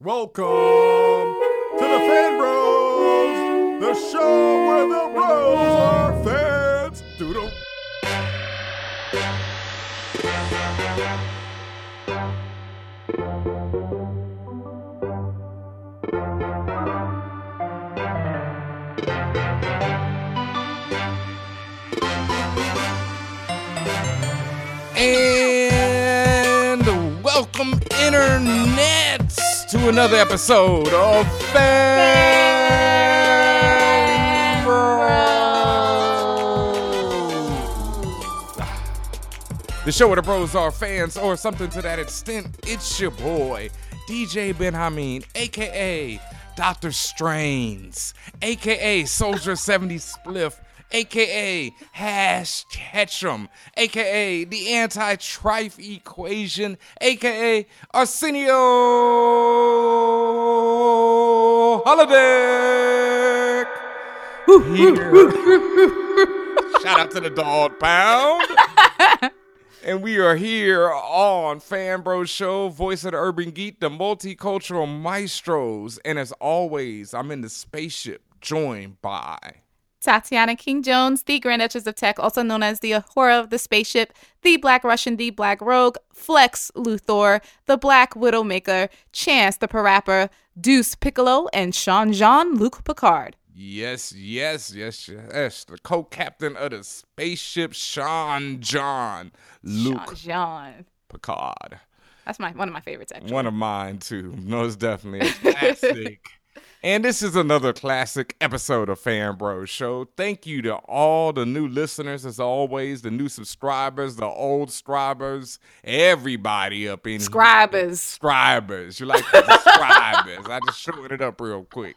Welcome to the Fan Bros, the show where the bros are fans. Doodle. And welcome, internets, to another episode of Fan Bros. The show where the bros are fans, or something to that extent. It's your boy, DJ BenHameen, aka Dr. Strains, aka Soldier 70 Spliff, aka Hash Ketchum, aka the anti trife equation, aka Arsenio Holiday. Shout out to the dog pound. And we are here on Fan Bro Show, voice of the urban geek, the multicultural maestros. And as always, I'm in the spaceship joined by Tatiana King Jones, the Grand Duchess of Tech, also known as the Uhura of the Spaceship, the Black Russian, the Black Rogue, Flex Luthor, the Black Widowmaker, Chance the Parappa, Deuce Piccolo, and Sean Jean Luc Picard. Yes, yes, yes, yes. The co-captain of the spaceship, Sean John Luke Sean Jean. Picard. That's my one of my favorites actually. One of mine too. Most definitely a classic. And this is another classic episode of Fan Bro Show. Thank you to all the new listeners, as always, the new subscribers, the old subscribers, everybody up in Scribers. Subscribers. You like the subscribers. I just showed it up real quick.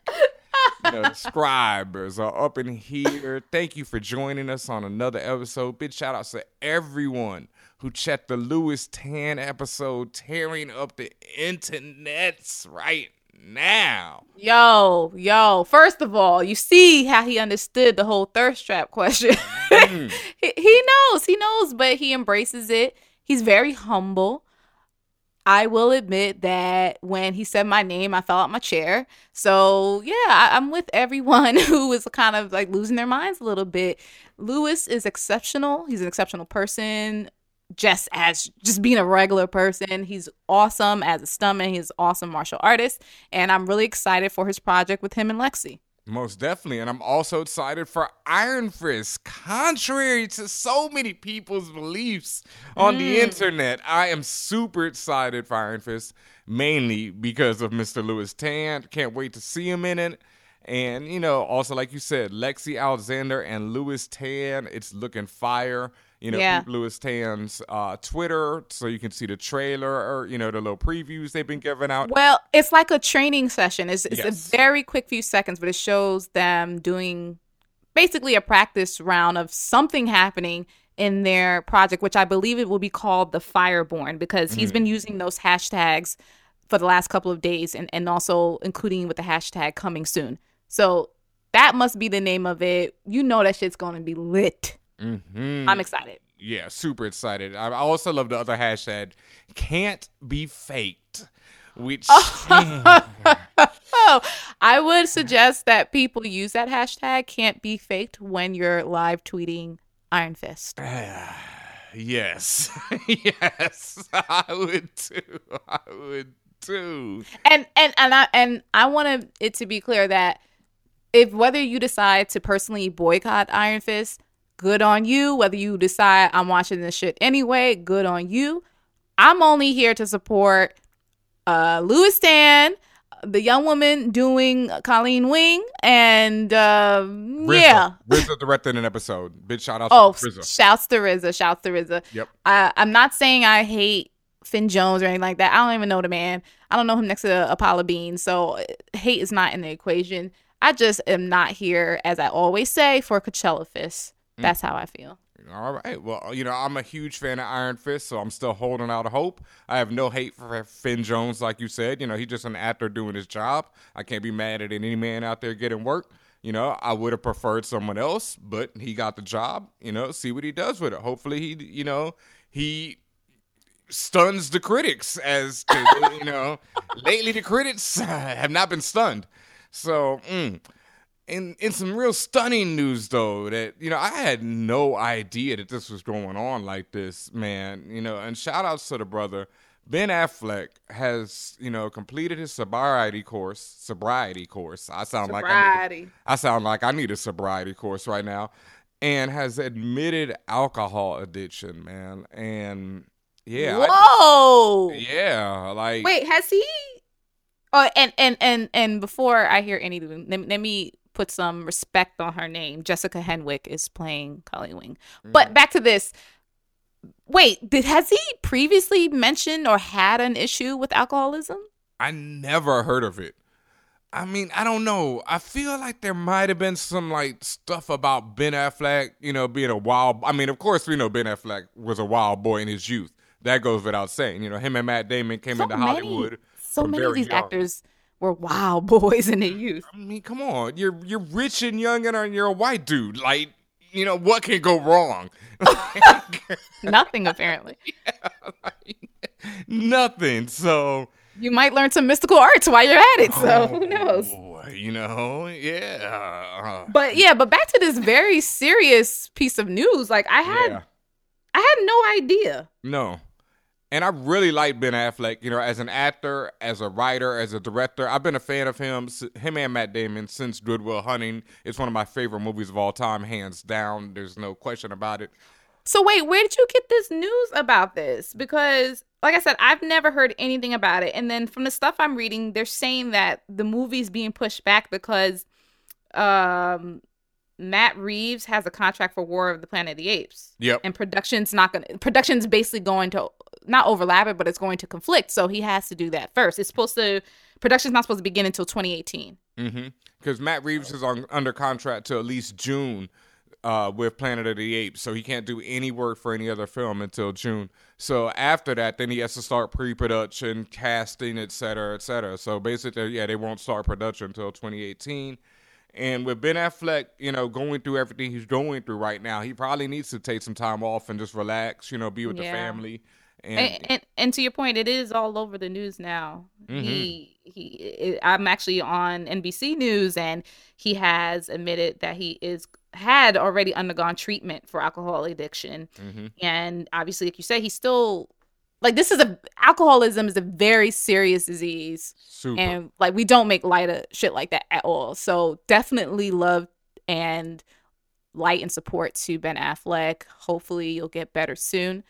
You know, the subscribers are up in here. Thank you for joining us on another episode. Big shout outs to everyone who checked the Lewis Tan episode, tearing up the internets right now. Yo, yo. First of all, you see how he understood the whole thirst trap question. Mm. he, he knows, he knows, but he embraces it. He's very humble. I will admit that when he said my name, I fell out my chair. So yeah, I, I'm with everyone who is kind of like losing their minds a little bit. Lewis is exceptional. He's an exceptional person. Just as just being a regular person, he's awesome as a stuntman. He's an awesome martial artist, and I'm really excited for his project with him and Lexi. Most definitely. And I'm also excited for Iron Fist. Contrary to so many people's beliefs on the mm. internet, I am super excited for Iron Fist, mainly because of Mr. Lewis Tan. Can't wait to see him in it. And, you know, also, like you said, Lexi Alexander and Lewis Tan, it's looking fire. You know, Yeah. Lewis Tan's uh, Twitter so you can see the trailer or, you know, the little previews they've been giving out. Well, it's like a training session. It's, it's Yes. a very quick few seconds, but it shows them doing basically a practice round of something happening in their project, which I believe it will be called the Fireborn because he's been using those hashtags for the last couple of days and, and also including with the hashtag coming soon. So that must be the name of it. You know that shit's going to be lit. Mhm. I'm excited. Yeah, super excited. I also love the other hashtag, can't be faked, which Oh, I would suggest that people use that hashtag can't be faked when you're live tweeting Iron Fist. yes, yes, I would too. I would too. And and and I and I want it to be clear that if whether you decide to personally boycott Iron Fist, good on you. Whether you decide I'm watching this shit anyway, good on you. I'm only here to support uh Lewis Tan, the young woman doing Colleen Wing, and uh, RZA. yeah. RZA directed an episode. Big shout out Oh, to RZA. shouts to RZA, shouts to RZA. Yep. I, I'm not saying I hate Finn Jones or anything like that. I don't even know the man. I don't know him next to Apollo Bean, so uh, hate is not in the equation. I just am not here, as I always say, for Coachella Fist. Mm. That's how I feel. All right. Well, you know, I'm a huge fan of Iron Fist, so I'm still holding out hope. I have no hate for Finn Jones, like you said. You know, he's just an actor doing his job. I can't be mad at any man out there getting work. You know, I would have preferred someone else, but he got the job. You know, see what he does with it. Hopefully, he, you know, he stuns the critics as to, you know, lately the critics have not been stunned. So, mm. In in some real stunning news though, that you know, I had no idea that this was going on like this, man. You know, and shout outs to the brother. Ben Affleck has, you know, completed his sobriety course. Sobriety course. I sound like I, need, sound like I need a sobriety course right now, and has admitted alcohol addiction, man. And yeah, I- Whoa. yeah, like Wait, has he? Oh, and and and and before I hear anything, let, let me put some respect on her name. Jessica Henwick is playing Colleen Wing. Mm. But back to this. Wait, did has he previously mentioned or had an issue with alcoholism? I never heard of it. I mean, I don't know. I feel like there might have been some like stuff about Ben Affleck, you know, being a wild. I mean, of course, we know Ben Affleck was a wild boy in his youth. That goes without saying. You know, him and Matt Damon came So into many- Hollywood. So many of these young. actors were wild boys in their youth. I mean, come on. You're you're rich and young and you're a white dude. Like, you know, what can go wrong? Nothing apparently. Nothing. So You might learn some mystical arts while you're at it. So who oh, knows? Oh, you know, yeah. Uh, but yeah, but back to this very serious piece of news. Like I had yeah. I had no idea. No. And I really like Ben Affleck, you know, as an actor, as a writer, as a director. I've been a fan of him, him and Matt Damon since Good Will Hunting. It's one of my favorite movies of all time, hands down. There's no question about it. So wait, where did you get this news about this? Because like I said, I've never heard anything about it. And then from the stuff I'm reading, they're saying that the movie's being pushed back because um Matt Reeves has a contract for War of the Planet of the Apes. Yep. And production's not gonna production's basically going to not overlap it, but it's going to conflict. So he has to do that first. It's supposed to production's not supposed to begin until 2018. Mm-hmm. Because Matt Reeves is on under contract to at least June uh, with Planet of the Apes, so he can't do any work for any other film until June. So after that, then he has to start pre-production, casting, et cetera, et cetera. So basically, yeah, they won't start production until 2018. And with Ben Affleck, you know, going through everything he's going through right now, he probably needs to take some time off and just relax, you know, be with the family. And, and, and and to your point, it is all over the news now. Mhm. He he. I'm actually on NBC News, and he has admitted that he is had already undergone treatment for alcohol addiction, Mhm. and obviously, like you said, he's still like this is a alcoholism is a very serious disease, super. and like we don't make light of shit like that at all. So definitely love and light and support to Ben Affleck. Hopefully, you'll get better soon.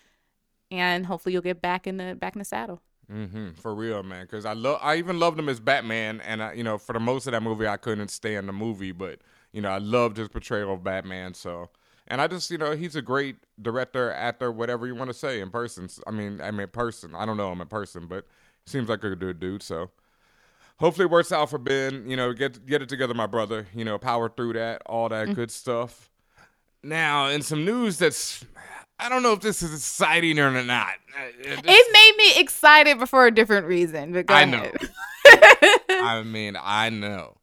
And hopefully you'll get back in the back in the saddle. hmm For real, man. Because I love, I even loved him as Batman, and I, you know, for the most of that movie, I couldn't stand the movie, but you know, I loved his portrayal of Batman. So, and I just, you know, he's a great director, actor, whatever you want to say in person. I mean, I mean, in person. I don't know him in person, but seems like a good dude. So, hopefully, it works out for Ben. You know, get get it together, my brother. You know, power through that, all that good stuff. Now, in some news that's, I don't know if this is exciting or not. Uh, this- It made me excited, but for a different reason. But go I know. I mean, I know.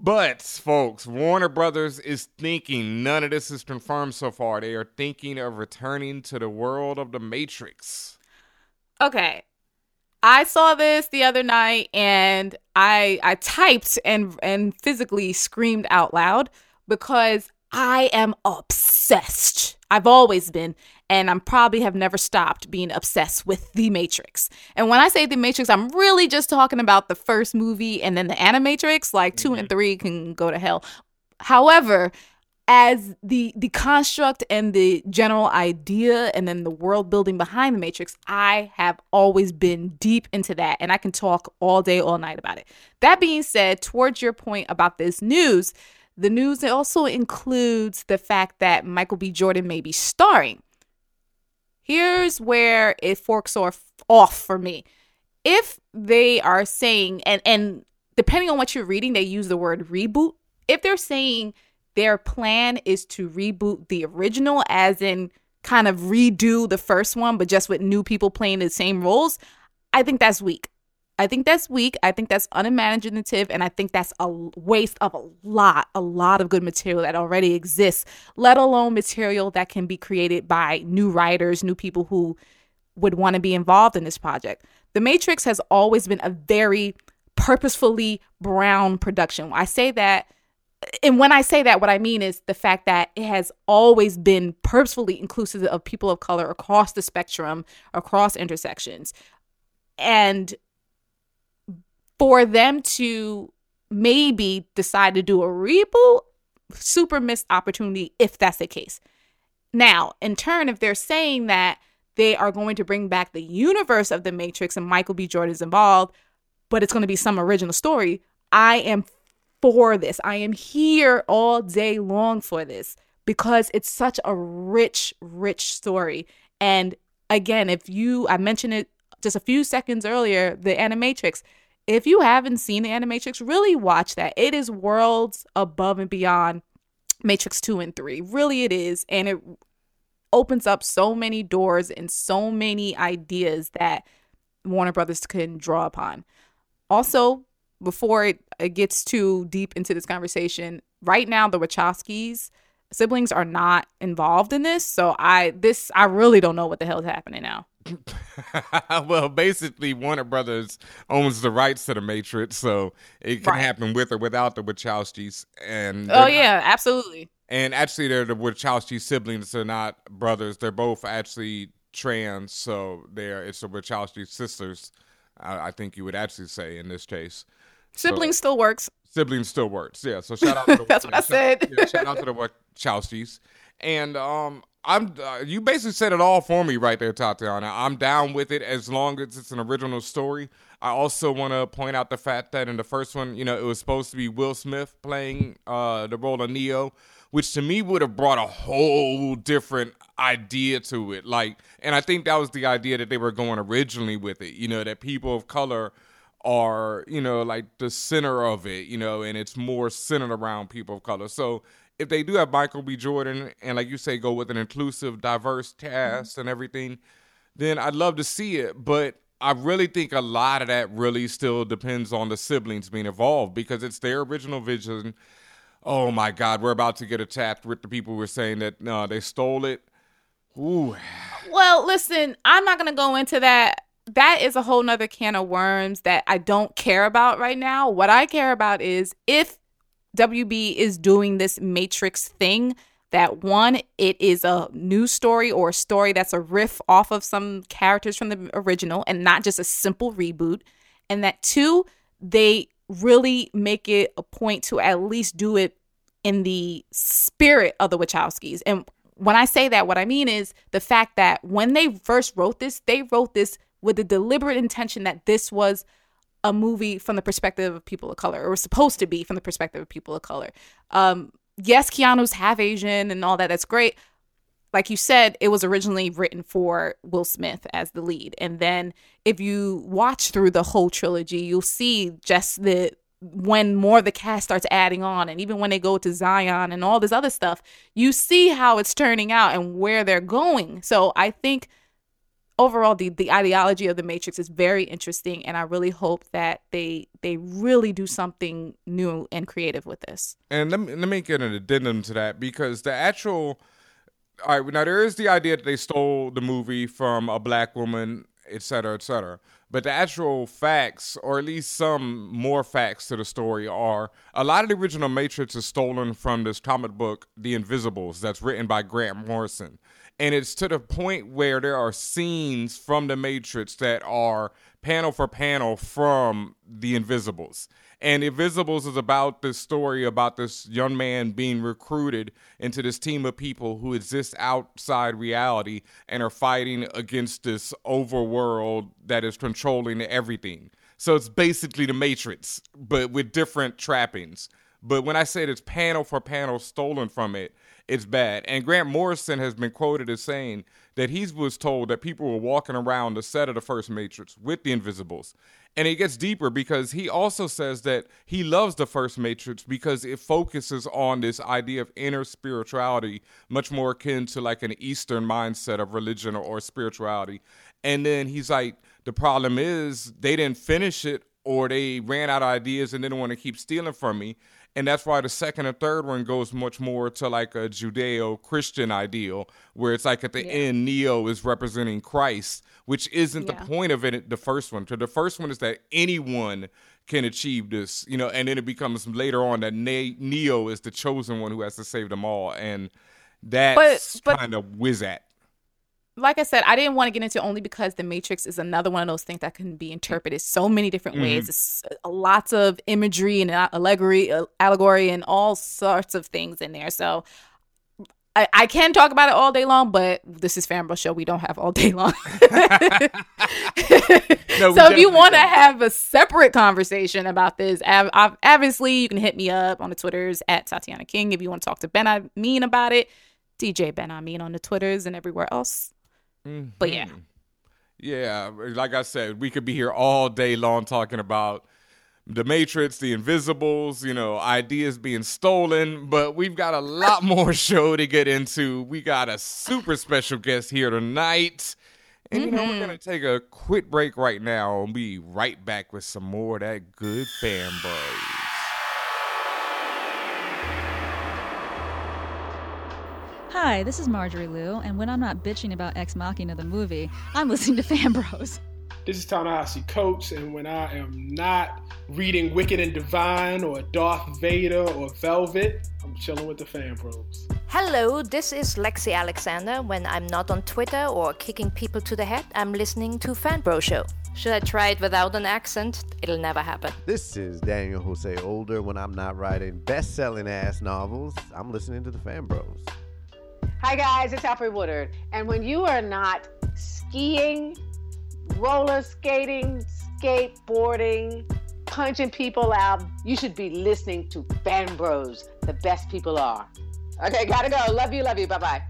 But, folks, Warner Brothers is thinking, none of this is confirmed so far. They are thinking of returning to the world of the Matrix. okay. I saw this the other night and I I typed and and physically screamed out loud because I am obsessed. I've always been and I'm probably have never stopped being obsessed with The Matrix. And when I say The Matrix, I'm really just talking about the first movie and then the Animatrix, like 2 and mm-hmm. 3 can go to hell. However, as the the construct and the general idea and then the world building behind the matrix i have always been deep into that and i can talk all day all night about it that being said towards your point about this news the news also includes the fact that michael b. Jordan may be starring. Here's where it forks off for me. If they are saying and and depending on what you're reading they use the word reboot. If they're saying their plan is to reboot the original as in kind of redo the first one but just with new people playing the same roles i think that's weak i think that's weak i think that's unimaginative and i think that's a waste of a lot a lot of good material that already exists let alone material that can be created by new writers new people who would want to be involved in this project. The Matrix has always been a very purposefully brown production. I say that and when I say that, what I mean is the fact that it has always been purposefully inclusive of people of color across the spectrum, across intersections. And for them to maybe decide to do a reboot, super missed opportunity if that's the case. Now, in turn, if they're saying that they are going to bring back the universe of the Matrix and Michael B. Jordan is involved, but it's going to be some original story, I am for this. I am here all day long for this because it's such a rich, rich story. And again, if you, I mentioned it just a few seconds earlier, the Animatrix. If you haven't seen the Animatrix, really watch that. It is worlds above and beyond Matrix 2 and 3. Really, it is. And it opens up so many doors and so many ideas that Warner Brothers can draw upon. Also, before it, it gets too deep into this conversation, right now the Wachowskis siblings are not involved in this. So I this I really don't know what the hell is happening now. well, basically, Warner Brothers owns the rights to the Matrix, so it can right. happen with or without the Wachowskis. And oh yeah, not, absolutely. And actually, they're the Wachowski siblings. They're not brothers. They're both actually trans, so they're it's the Wachowski sisters. I, I think you would actually say in this case. Siblings so, still works. Siblings still works. Yeah. So shout out. To the, That's what I said. Yeah, shout out to the Wachowskis. And um, I'm uh, you basically said it all for me right there, Tatiana. I'm down with it as long as it's an original story. I also want to point out the fact that in the first one, you know, it was supposed to be Will Smith playing uh, the role of Neo, which to me would have brought a whole different idea to it. Like, and I think that was the idea that they were going originally with it. You know, that people of color are, you know, like the center of it, you know, and it's more centered around people of color. So if they do have Michael B. Jordan and like you say, go with an inclusive, diverse cast mm-hmm. and everything, then I'd love to see it. But I really think a lot of that really still depends on the siblings being involved because it's their original vision. Oh my God, we're about to get attacked with the people who are saying that no, they stole it. Ooh. Well, listen, I'm not gonna go into that. That is a whole nother can of worms that I don't care about right now. What I care about is if WB is doing this Matrix thing that one, it is a new story or a story that's a riff off of some characters from the original and not just a simple reboot. And that two, they really make it a point to at least do it in the spirit of the Wachowskis. And when I say that, what I mean is the fact that when they first wrote this, they wrote this with the deliberate intention that this was a movie from the perspective of people of color, or supposed to be from the perspective of people of color. Um, yes, Keanu's half Asian and all that. That's great. Like you said, it was originally written for Will Smith as the lead. And then if you watch through the whole trilogy, you'll see just the when more of the cast starts adding on and even when they go to Zion and all this other stuff, you see how it's turning out and where they're going. So I think overall the the ideology of the matrix is very interesting and i really hope that they they really do something new and creative with this. And let me, let me get an addendum to that because the actual all right now there is the idea that they stole the movie from a black woman et cetera et cetera. But the actual facts or at least some more facts to the story are a lot of the original matrix is stolen from this comic book the invisibles that's written by grant morrison and it's to the point where there are scenes from the Matrix that are panel for panel from The Invisibles. And Invisibles is about this story about this young man being recruited into this team of people who exist outside reality and are fighting against this overworld that is controlling everything. So it's basically the Matrix, but with different trappings. But when I said it's panel for panel stolen from it, it's bad. And Grant Morrison has been quoted as saying that he was told that people were walking around the set of the first Matrix with the Invisibles. And it gets deeper because he also says that he loves the first Matrix because it focuses on this idea of inner spirituality, much more akin to like an Eastern mindset of religion or, spirituality. And then he's like, the problem is they didn't finish it or they ran out of ideas and didn't want to keep stealing from me. And that's why the second and third one goes much more to like a Judeo Christian ideal, where it's like at the Yeah. end, Neo is representing Christ, which isn't Yeah. the point of it, the first one. So the first one is that anyone can achieve this, you know, and then it becomes later on that Ne- Neo is the chosen one who has to save them all. And that's kind of whiz at. Like I said, I didn't want to get into it only because The Matrix is another one of those things that can be interpreted so many different ways. It's uh, lots of imagery and allegory, uh, allegory, and all sorts of things in there. So I, I can talk about it all day long, but this is Fanbro Show. We don't have all day long. No, so if you want to have a separate conversation about this, obviously you can hit me up on the Twitters at Tatiana King. If you want to talk to Ben I mean about it, DJ BenHameen on the Twitters and everywhere else. Mm-hmm. But yeah. Yeah, like I said, we could be here all day long talking about the Matrix, the Invisibles, you know, ideas being stolen, but we've got a lot more show to get into. We got a super special guest here tonight. And you know, we're gonna mm-hmm. take a quick break right now and be right back with some more of that good fan Hi, this is Marjorie Liu, and when I'm not bitching about Ex Machina the movie, I'm listening to Fan Bros. This is Ta-Nehisi Coates, and when I am not reading Wicked and Divine or Darth Vader or Velvet, I'm chilling with the fan bros. Hello, this is Lexi Alexander. When I'm not on Twitter or kicking people to the head, I'm listening to Fanbro Show. Should I try it without an accent? It'll never happen. This is Daniel Jose Older. When I'm not writing best selling ass novels, I'm listening to the Fan Bros. Hi guys, it's Alfred Woodard. And when you are not skiing, roller skating, skateboarding, punching people out, you should be listening to Fan Bros. The best people are. Okay, gotta go. Love you, love you. Bye bye.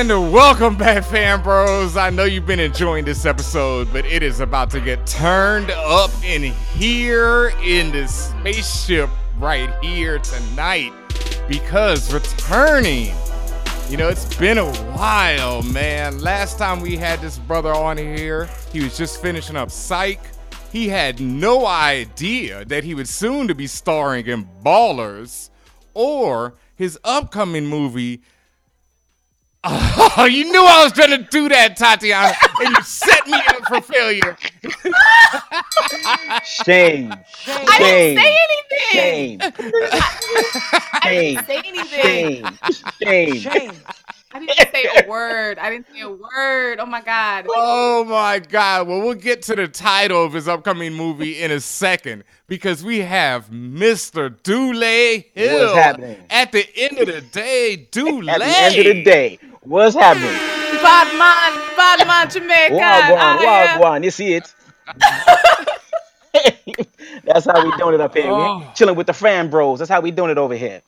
And welcome back, fan bros. I know you've been enjoying this episode, but it is about to get turned up in here in the spaceship right here tonight because returning. You know, it's been a while, man. Last time we had this brother on here, he was just finishing up Psych. He had no idea that he would soon to be starring in Ballers or his upcoming movie Oh, you knew I was trying to do that, Tatiana, and you set me up for failure. Shame. I didn't say Shame. anything. I didn't say anything. Shame. Shame. I didn't say a word. I didn't say a word. Oh my god. Oh my God. Well, we'll get to the title of his upcoming movie in a second because we have Mr. Dule Hill. What's happening? At the end of the day, Dule. At the end of the day, what's happening? Badman, Badman, Jamaica. Wagwan, I am- wagwan. You see it? That's how we doing it up here. Oh. Chilling with the fan bros. That's how we doing it over here.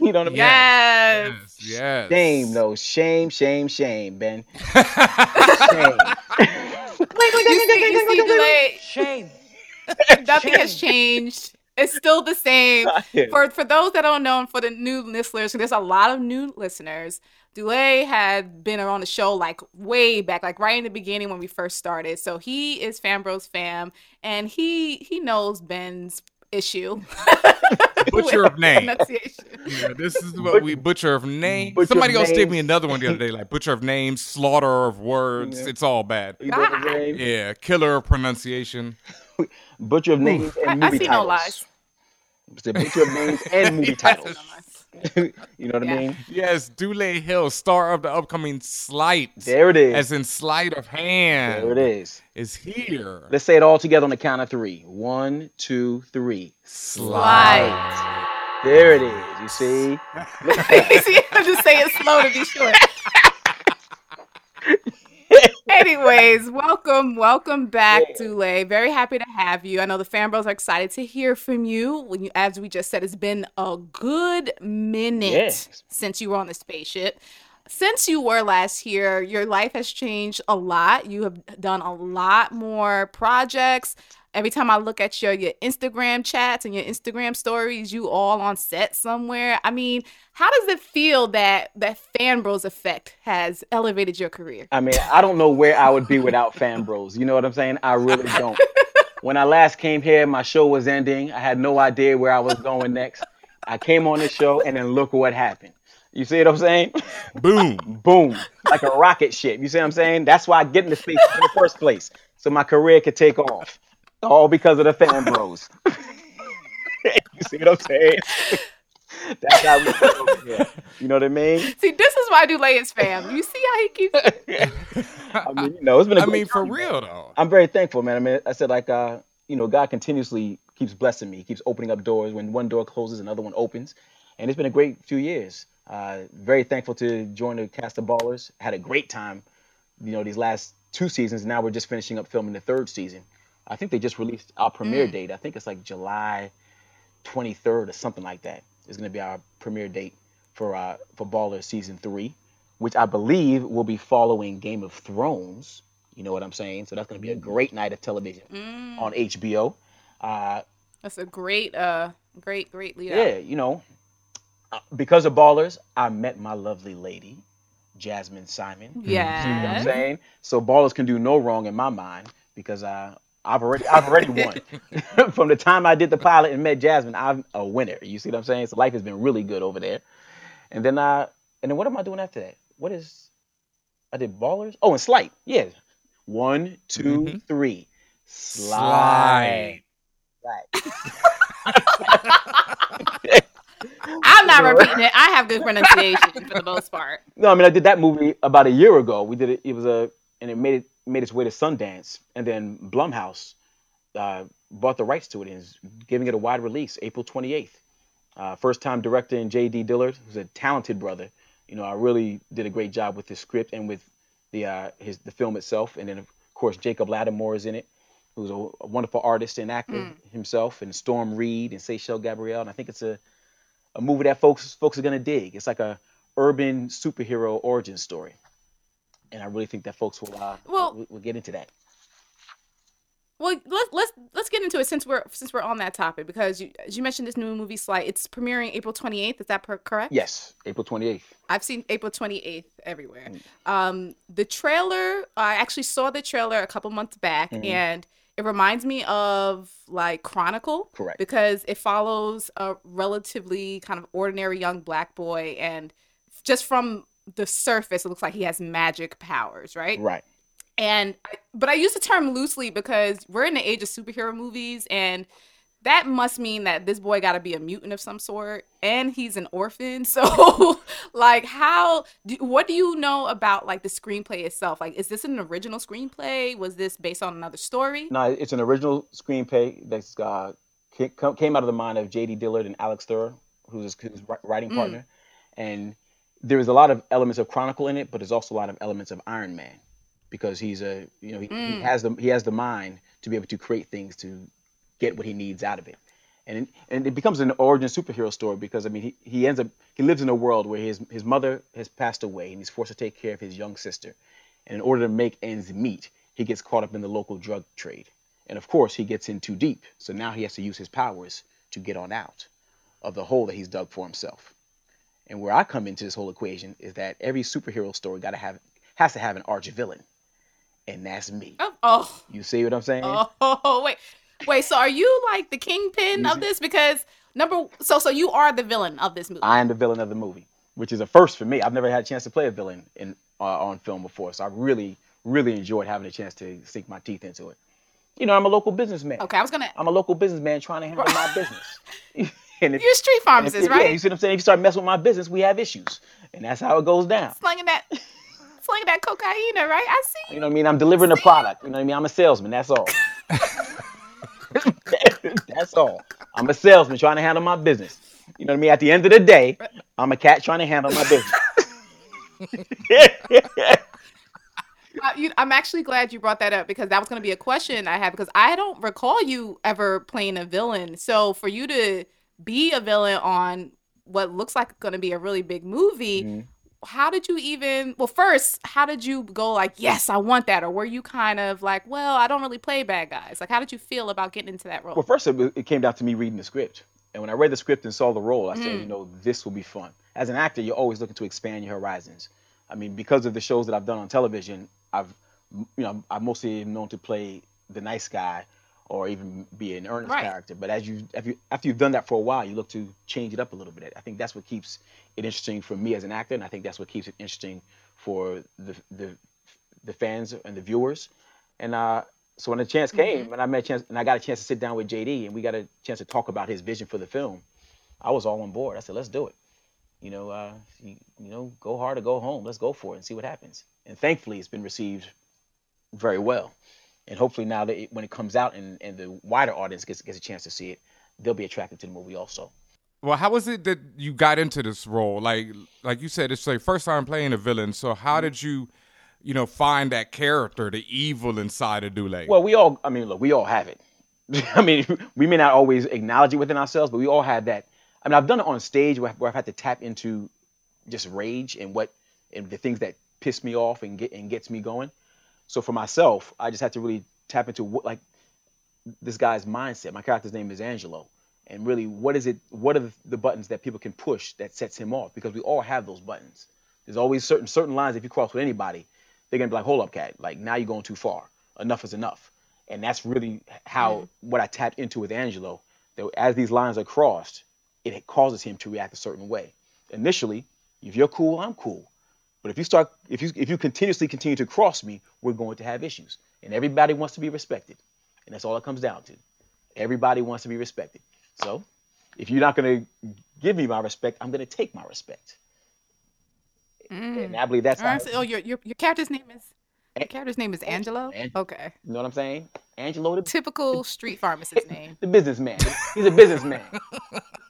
You know what I mean? Yes. Yes, yes. Shame, though. Shame, shame, shame, Ben. shame. You see, you see, delay. Shame. Nothing has changed. It's still the same. For for those that don't know, and for the new listeners, there's a lot of new listeners. Dulé had been on the show like way back, like right in the beginning when we first started. So he is Fambros fam, and he he knows Ben's issue. Butcher with of name. Yeah, this is what we butcher of names. Butcher Somebody of else gave names. me another one the other day, like butcher of names, slaughter of words. Yeah. It's all bad. You know what I'm saying? Yeah, killer of pronunciation. Butcher of names I, and I movie see titles. no lies. It's the butcher of names and movie Yes. titles. you know what Yeah. I mean? Yes, Dule Hill, star of the upcoming Sleight. There it is. As in sleight of hand. There it is. Is here. Let's say it all together on the count of three. One, two, three. Sleight. There it is. You see? Look at you see, I just say it slow to be short. Anyways, welcome, welcome back, Dule. Very happy to have you. I know the fan bros are excited to hear from you. When you, as we just said, it's been a good minute Yes. since you were on the spaceship. Since you were last here, your life has changed a lot. You have done a lot more projects. Every time I look at your your Instagram chats and your Instagram stories, you all on set somewhere. I mean, how does it feel that that fan bros effect has elevated your career? I mean, I don't know where I would be without fan bros. You know what I'm saying? I really don't. When I last came here, my show was ending. I had no idea where I was going next. I came on the show, and then look what happened. You see what I'm saying? Boom. Boom. Like a rocket ship. You see what I'm saying? That's why I get into space in the first place. So my career could take off. All because of the fan bros. you see what I'm saying? That's how we do over here. You know what I mean? See, this is why Dule is fam. You see how he keeps. I mean, you know, it's been a I mean, for journey, man. real though. I'm very thankful, man. I mean, I said like, uh, you know, God continuously keeps blessing me, He keeps opening up doors. When one door closes, another one opens, and it's been a great few years. Uh, very thankful to join the cast of Ballers. Had a great time, you know, these last two seasons. Now we're just finishing up filming the third season. I think they just released our premiere date. I think it's like July 23rd or something like that. Is going to be our premiere date for uh, for Ballers season three, which I believe will be following Game of Thrones. You know what I'm saying? So that's going to be a great night of television on HBO. Uh, That's a great, uh, great, great lead. yeah, you know, uh, because of Ballers, I met my lovely lady, Jazmyn Simon. See what I'm saying? So Ballers can do no wrong in my mind because uh, I've already I've already won. From the time I did the pilot and met Jazmyn, I'm a winner. You see what I'm saying? So life has been really good over there. And then I and then what am I doing after that? What is I did Ballers? Oh, and Sleight. Yeah. One, two, mm-hmm. three. Slide. Right. I'm not repeating it. I have good pronunciation for the most part. No, I mean I did that movie about a year ago. We did it. It was a and it made it made its way to Sundance, and then Blumhouse uh, bought the rights to it and is giving it a wide release April 28th. Uh, first time director in J.D. Dillard, who's a talented brother. You know, I really did a great job with the script and with the uh, his the film itself, and then of course Jacob Latimore is in it, who's a, a wonderful artist and actor himself, and Storm Reid and Seychelle Gabriel. And I think it's a a movie that folks folks are gonna dig. It's like a urban superhero origin story, and I really think that folks will uh, Well- will, will get into that. Well, let's let's let's get into it since we're since we're on that topic because you as you mentioned this new movie Sleight. It's premiering April 28th. Is that per- correct? Yes, April twenty eighth. I've seen April 28th everywhere. Um, the trailer, I actually saw the trailer a couple months back, and it reminds me of like Chronicle. Correct. Because it follows a relatively kind of ordinary young black boy, and just from the surface, it looks like he has magic powers, right? Right. And but I use the term loosely because we're in the age of superhero movies and that must mean that this boy got to be a mutant of some sort and he's an orphan. So like how do, what do you know about like the screenplay itself? Like is this an original screenplay? Was this based on another story? No, it's an original screenplay that's uh, came out of the mind of J.D. Dillard and Alex Theurer, who's his, his writing partner, and there is a lot of elements of Chronicle in it, but there's also a lot of elements of Iron Man because he's a you know he, he mm. has the he has the mind to be able to create things to get what he needs out of it. And, and it becomes an origin superhero story because I mean he, he ends up he lives in a world where his his mother has passed away and he's forced to take care of his young sister. And in order to make ends meet, he gets caught up in the local drug trade. And of course, he gets in too deep. So now he has to use his powers to get on out of the hole that he's dug for himself. And where I come into this whole equation is that every superhero story got to have has to have an arch villain, and that's me. Oh, oh, You see what I'm saying? oh, wait, wait. So are you like the kingpin of this? Because number, so so you are the villain of this movie. I am the villain of the movie, which is a first for me. I've never had a chance to play a villain in uh, on film before, so I really, really enjoyed having a chance to sink my teeth into it. You know, I'm a local businessman. okay, I was gonna. I'm a local businessman trying to handle my business. and if, You're a street and if- pharmacist, Yeah, you see what I'm saying? If you start messing with my business, we have issues, and that's how it goes down. Slinging that, slinging that cocaine, right? I see. You know what I mean? I'm delivering a product. You know what I mean? I'm a salesman. That's all. that's all. I'm a salesman trying to handle my business. You know what I mean? At the end of the day, I'm a cat trying to handle my business. Uh, you, I'm actually glad you brought that up because that was going to be a question I had because I don't recall you ever playing a villain. So for you to be a villain on what looks like going to be a really big movie, Mm-hmm. how did you even? Well, first, how did you go like, yes, I want that, or were you kind of like, well, I don't really play bad guys? Like, how did you feel about getting into that role? Well, first it, it came down to me reading the script, and when I read the script and saw the role, I said, Mm. you know, this will be fun. As an actor, you're always looking to expand your horizons. I mean, because of the shows that I've done on television, I've, you know, I'm mostly known to play the nice guy, or even be an earnest Right. character. But as you, after, you, after you've done that for a while, you look to change it up a little bit. I think that's what keeps it interesting for me as an actor, and I think that's what keeps it interesting for the the, the fans and the viewers. And uh, so when the chance came, and I met a chance, and I got a chance to sit down with JD, and we got a chance to talk about his vision for the film, I was all on board. I said, let's do it. You know, uh, you, you know, go hard or go home. Let's go for it and see what happens. And thankfully, it's been received very well. And hopefully now that it, when it comes out and, and the wider audience gets gets a chance to see it, they'll be attracted to the movie also. Well, how was it that you got into this role? Like, like you said, it's like first time playing a villain. So how mm-hmm. did you, you know, find that character, the evil inside of Dule? Well, we all, I mean, look, we all have it. I mean, we may not always acknowledge it within ourselves, but we all have that. I mean, I've done it on stage where, where I've had to tap into just rage and what, and the things that piss me off and get and gets me going. So for myself, I just had to really tap into what, like, this guy's mindset. My character's name is Angelo, and really, what is it? What are the, the buttons that people can push that sets him off? Because we all have those buttons. There's always certain certain lines. If you cross with anybody, they're gonna be like, "Hold up, cat! Like now you're going too far. Enough is enough." And that's really how what I tapped into with Angelo. That as these lines are crossed, it causes him to react a certain way. Initially, if you're cool, I'm cool. But if you start, if you if you continuously continue to cross me, we're going to have issues. And everybody wants to be respected, and that's all it comes down to. Everybody wants to be respected. So, if you're not going to give me my respect, I'm going to take my respect. Mm. And I believe that's right, how. so- oh, your, your your character's name is your character's name is Angelo. An- Okay, You know what I'm saying? Angelo, the, typical street pharmacist name. the businessman. He's a businessman.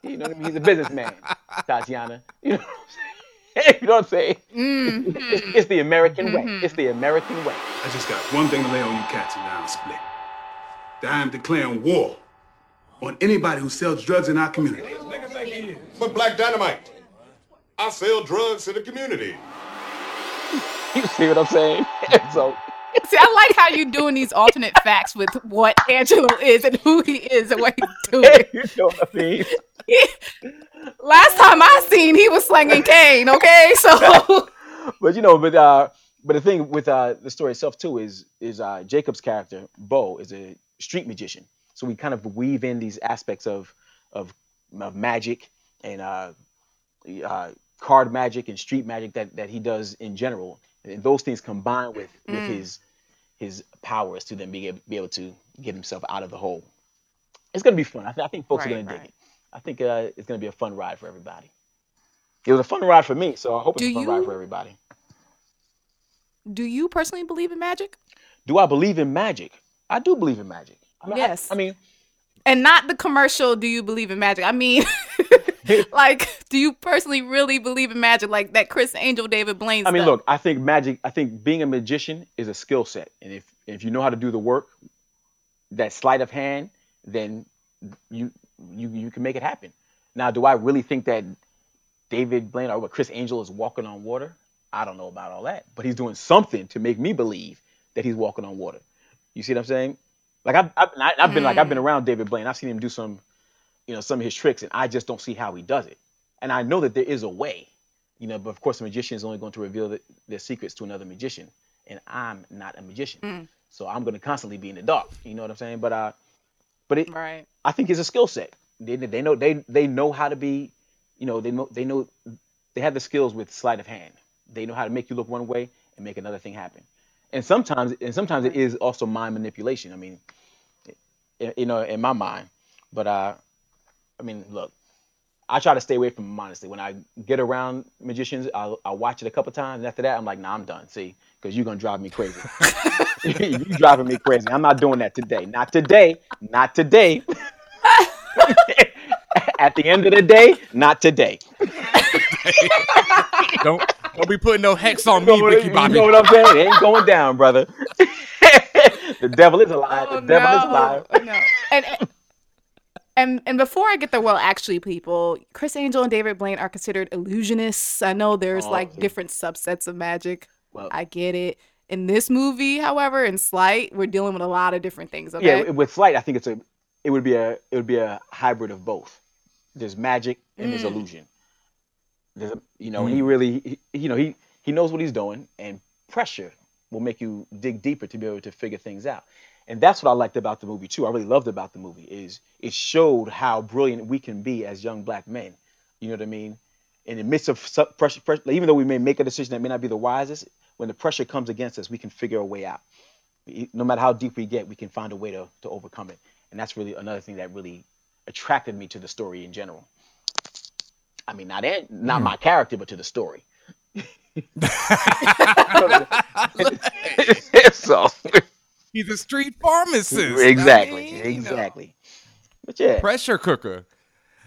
you know what I mean? He's a businessman, Tatiana. You know what I'm saying? you know what I'm saying? Mm-hmm. It's, it's- it's the American way. It's the American way. I just got one thing to lay on you cats and now I'm split. That I am declaring war on anybody who sells drugs in our community. But Black Dynamite, I sell drugs to the community. You see what I'm saying? so See, I like how you're doing these alternate facts with what Angelo is and who he is and what he's doing. you know what I mean? Last time I seen, he was slinging cane. Okay, so but you know, but uh, but the thing with uh the story itself too is is uh Jacob's character Bo is a street magician, so we kind of weave in these aspects of of, of magic and uh, uh card magic and street magic that that he does in general, and those things combined with with Mm. his his powers to then be able, be able to get himself out of the hole. It's gonna be fun. I, th- I think folks are Right, gonna dig it. I think uh, it's gonna be a fun ride for everybody. It was a fun ride for me, so I hope it's Do a fun ride for everybody. do you personally believe in magic? Do I believe in magic? I do believe in magic. I mean, I- Yes. I, mean, And not the commercial. Do you believe in magic? I mean, like, do you personally really believe in magic? Like that Criss Angel, David Blaine. I mean, stuff? look, I think magic. I think being a magician is a skill set, and if if you know how to do the work, that sleight of hand, then you you you can make it happen. Now, do I really think that David Blaine or Criss Angel is walking on water? I don't know about all that, but he's doing something to make me believe that he's walking on water. You see what I'm saying? Like I've I've, I've been like I've been hmm. around David Blaine. I've seen him do some, you know, some of his tricks, and I just don't see how he does it. And I know that there is a way, you know, but of course, a magician is only going to reveal the, their secrets to another magician, and I'm not a magician, so I'm going to constantly be in the dark. You know what I'm saying? But uh, but it, right. I think it's a skill set. They, they know they they know how to be, you know, they know they know they have the skills with sleight of hand. They know how to make you look one way and make another thing happen. And sometimes and sometimes it is also mind manipulation. I mean, you know, in my mind. But uh, I mean, look, I try to stay away from them honestly. When I get around magicians, I'll, I'll watch it a couple times, and after that, I'm like, nah, I'm done. See, because you're gonna drive me crazy. you driving me crazy. I'm not doing that today. Not today. Not today. At the end of the day, not today. don't Don't be putting no hex on me, what- Ricky you Bobby. know what I'm saying? It ain't going down, brother. the devil is alive. Oh, the devil is alive. No. And, and and and before I get the well, actually, people, Criss Angel and David Blaine are considered illusionists. I know there's Oh, like different subsets of magic. Well- I get it. In this movie, however, in Sleight, we're dealing with a lot of different things. Okay. Yeah, with Sleight, I think it's a it would be a it would be a hybrid of both. There's magic and there's Mm. illusion. There's a, you know, he really he, you know, he he knows what he's doing and pressure will make you dig deeper to be able to figure things out. And that's what I liked about the movie too. I really loved about the movie is it showed how brilliant we can be as young black men. You know what I mean? In the midst of su- pressure, pressure even though we may make a decision that may not be the wisest, when the pressure comes against us, we can figure a way out no matter how deep we get, we can find a way to, to overcome it. And that's really another thing that really attracted me to the story in general. I mean, not An- not hmm. my character, but to the story. so He's a street pharmacist. exactly, I mean, you know. exactly. But yeah, Pressure cooker.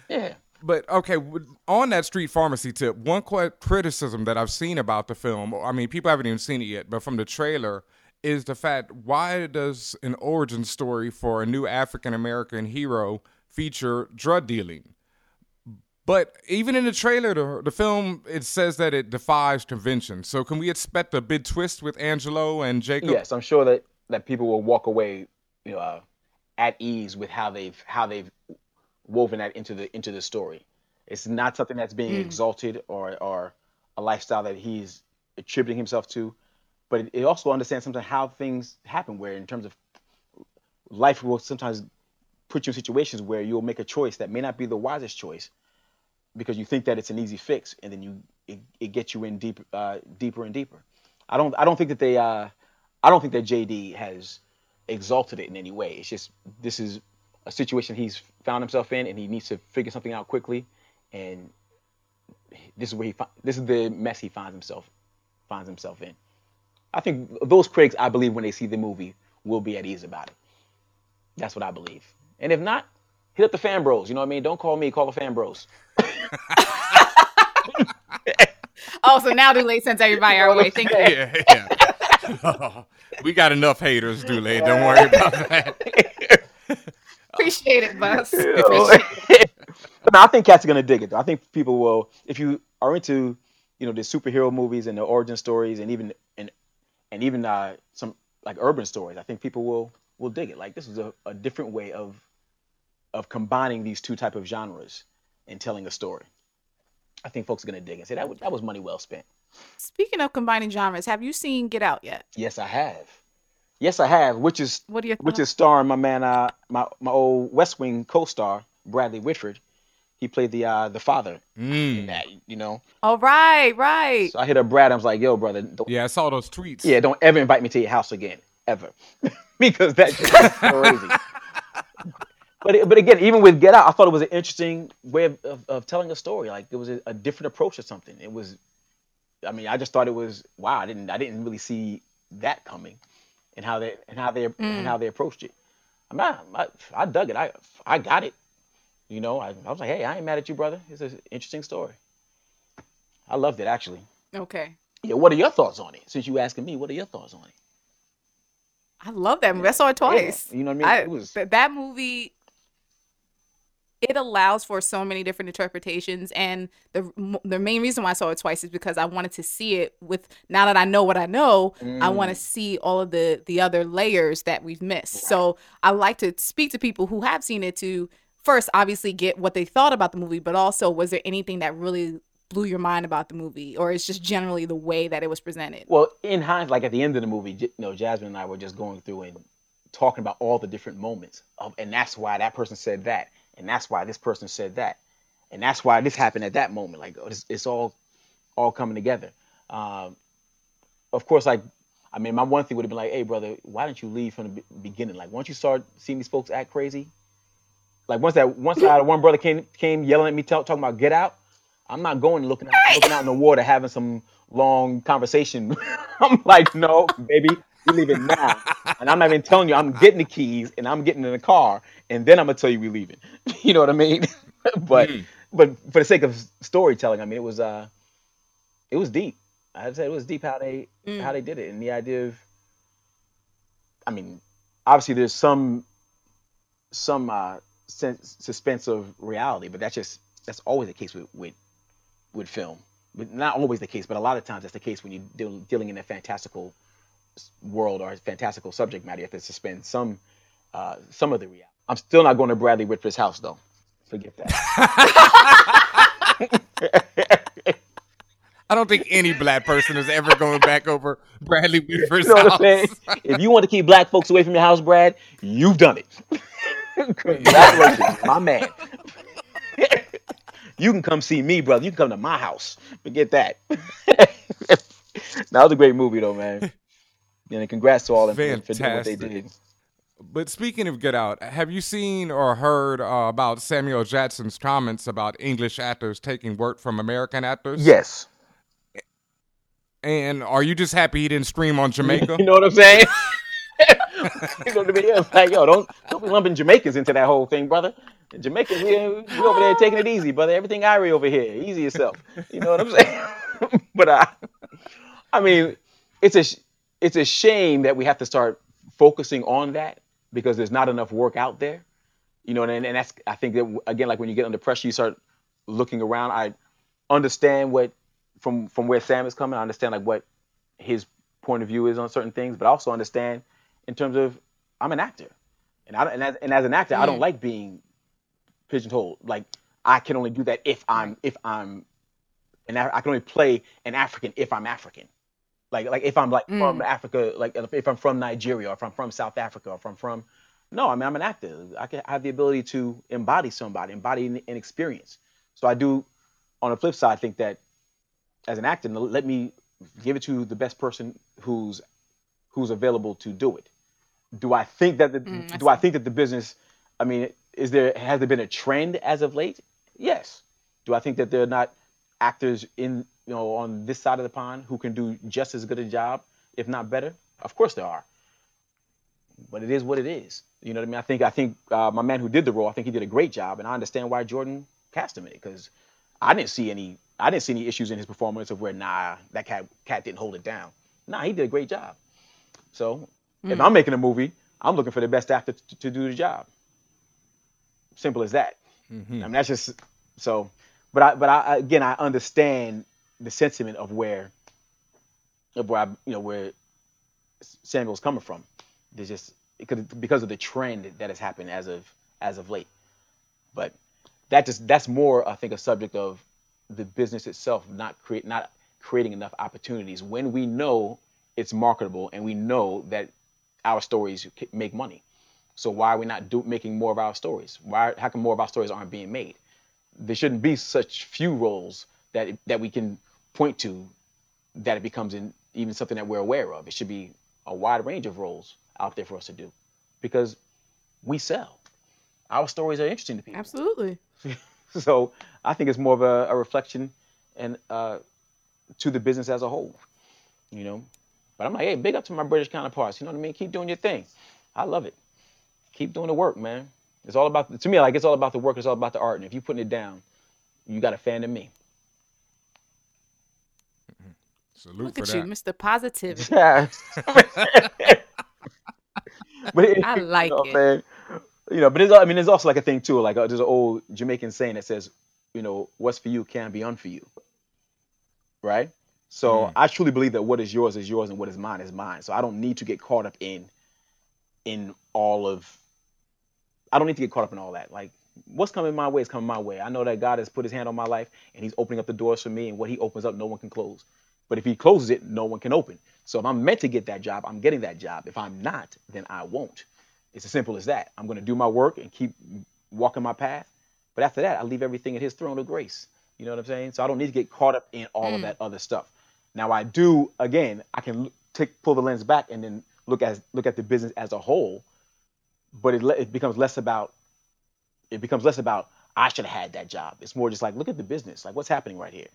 yeah. But okay, on that street pharmacy tip, one criticism that I've seen about the film, I mean, people haven't even seen it yet, but from the trailer, is the fact why does an origin story for a new African American hero feature drug dealing? But even in the trailer, the, the film, it says that it defies convention. So can we expect a big twist with Angelo and Jacob? Yes, I'm sure that that people will walk away, you know, uh, at ease with how they've how they've woven that into the into the story. It's not something that's being Mm. exalted or or a lifestyle that he's attributing himself to, but it, it also understands sometimes how things happen. Where in terms of life will sometimes put you in situations where you'll make a choice that may not be the wisest choice because you think that it's an easy fix, and then you it, it gets you in deep uh, deeper and deeper. I don't I don't think that they uh, I don't think that JD has exalted it in any way. It's just this is a situation he's found himself in, and he needs to figure something out quickly. And this is where he fi- this is the mess he finds himself finds himself in. I think those critics, I believe, when they see the movie, will be at ease about it. That's what I believe. And if not, hit up the fan bros. You know what I mean? Don't call me, call the fan bros. Oh, so now Dule sends everybody our way. Thank you. yeah, yeah. we got enough haters, Dule. Don't worry about that. Appreciate it, Bus. but no, I think cats are gonna dig it. Though. I think people will, if you are into, you know, the superhero movies and the origin stories, and even and and even uh, some like urban stories. I think people will will dig it. Like this is a, a different way of of combining these two type of genres and telling a story. I think folks are gonna dig and Say that was, that was money well spent. Speaking of combining genres, have you seen Get Out yet? Yes, I have. Yes, I have. Which is What are your which is starring my man, uh, my my old West Wing co-star Bradley Whitford. He played the uh, the father in that. You know. Oh, right, right. So I hit up Brad. I was like, "Yo, brother, don't, Yeah, I saw those tweets. yeah, don't ever invite me to your house again, ever, because that's crazy." but it- but again, even with Get Out, I thought it was an interesting way of, of, of telling a story. Like it was a, a different approach to something. It was, I mean, I just thought it was wow. I didn't I didn't really see that coming, and how they and how they and how mm. they approached it. I'm not, I, I dug it. I I got it. You know, I, I was like, hey, I ain't mad at you, brother. It's an interesting story. I loved it actually. Okay. Yeah, what are your thoughts on it? Since you asking me, what are your thoughts on it? I love that movie. I saw it twice. you know what I mean? I, It was- th- that movie. It allows for so many different interpretations, and the the main reason why I saw it twice is because I wanted to see it with. Now that I know what I know, I want to Mm. see all of the the other layers that we've missed. So I like to speak to people who have seen it to first, obviously, get what they thought about the movie, but also was there anything that really blew your mind about the movie, or it's just generally the way that it was presented. Well, in hindsight, like at the end of the movie, you know, Jazmyn and I were just going through and talking about all the different moments of, and that's why that person said that, and that's why this person said that, and that's why this happened at that moment. Like it's, it's all, all coming together. Um, of course, like I mean, my one thing would have been like, hey, brother, why didn't you leave from the beginning? Like once you start seeing these folks act crazy, like once that once that one brother came came yelling at me, tell, talking about get out. I'm not going looking out, looking out in the water, having some long conversation. I'm like, no, baby, we leaving now. And I'm not even telling you, I'm getting the keys and I'm getting in the car, and then I'm gonna tell you we're leaving. you know what I mean? but but for the sake of storytelling, I mean, it was uh, it was deep. I'd say it was deep how they Mm. how they did it, and the idea of, I mean, obviously there's some some uh, sense, suspense of reality, but that's just that's always the case with with with film. But not always the case, but a lot of times that's the case when you're deal, dealing in a fantastical s- world or fantastical subject matter. You have to suspend some uh, some of the reality. I'm still not going to Bradley Whitford's house though. Forget that. I don't think any black person is ever going back over Bradley Whitford's You know house. If you want to keep black folks away from your house, Brad, you've done it. Congratulations, my man. you can come see me, brother. You can come to my house. Forget that. that was a great movie, though, man. And congrats to all of them for, for doing what they did. But speaking of Get Out, have you seen or heard uh, about Samuel Jackson's comments about English actors taking work from American actors? Yes. And are you just happy he didn't stream on Jamaica? You know what I'm saying? you know what I mean? Like, yo, don't don't be lumping Jamaicans into that whole thing, brother. Jamaicans, we, we over there taking it easy, brother. Everything Irie over here, easy yourself. You know what I'm saying? but uh, I mean, it's a it's a shame that we have to start focusing on that because there's not enough work out there. You know, and, and that's I think that again, like when you get under pressure, you start looking around. I understand what from from where Sam is coming. I understand like what his point of view is on certain things, but I also understand in terms of I'm an actor, and I and as, and as an actor, I don't Mm. like being pigeonholed. Like I can only do that if I'm if I'm and I can only play an African if I'm African. Like like if I'm like from Mm. Africa, like if I'm from Nigeria or if I'm from South Africa or if I'm from no, I mean I'm an actor. I can I have the ability to embody somebody, embody an, an experience. So I do. On the flip side, think that as an actor, let me give it to the best person who's who's available to do it. Do I think that the Mm, I do I think that the business? I mean, is there has there been a trend as of late? Yes. Do I think that they're not actors in you know on this side of the pond who can do just as good a job, if not better? Of course there are. But it is what it is. You know what I mean? I think I think uh, my man who did the role, I think he did a great job, and I understand why Jordan cast him in it because I didn't see any I didn't see any issues in his performance of where nah that cat cat didn't hold it down. Nah, he did a great job. So if Mm. I'm making a movie, I'm looking for the best actor to, to do the job. Simple as that. Mhm. I mean that's just so. But I but I again I understand the sentiment of where of where I, you know where Samuel's coming from. There's just because because of the trend that has happened as of as of late. But that just that's more I think a subject of the business itself not create not creating enough opportunities when we know it's marketable and we know that our stories make money. So why are we not do, making more of our stories? Why how come more of our stories aren't being made? There shouldn't be such few roles that that we can point to that it becomes in even something that we're aware of. It should be a wide range of roles out there for us to do because we sell. Our stories are interesting to people. Absolutely. So I think it's more of a, a reflection and uh, to the business as a whole, you know. But I'm like, hey, big up to my British counterparts. You know what I mean? Keep doing your thing. I love it. Keep doing the work, man. It's all about to me. Like it's all about the work. It's all about the art. And if you're putting it down, you got a fan in me. Salute Look for at that. you, Mr. Positivity. Yeah. but it, I like you know, it. saying? You know, but it's, I mean, there's also like a thing too. Like uh, there's an old Jamaican saying that says, you know, what's for you can't be unfor you. Right. So Mm. I truly believe that what is yours is yours and what is mine is mine. So I don't need to get caught up in, in all of. I don't need to get caught up in all that. Like what's coming my way is coming my way. I know that God has put His hand on my life and He's opening up the doors for me. And what He opens up, no one can close. But if He closes it, no one can open. So if I'm meant to get that job, I'm getting that job. If I'm not, then I won't. It's as simple as that. I'm going to do my work and keep walking my path. But after that, I leave everything at His throne of grace. You know what I'm saying? So I don't need to get caught up in all of Mm. that other stuff. Now I do. Again, I can take pull the lens back and then look at look at the business as a whole. But it it becomes less about it becomes less about I should have had that job. It's more just like look at the business, like what's happening right here.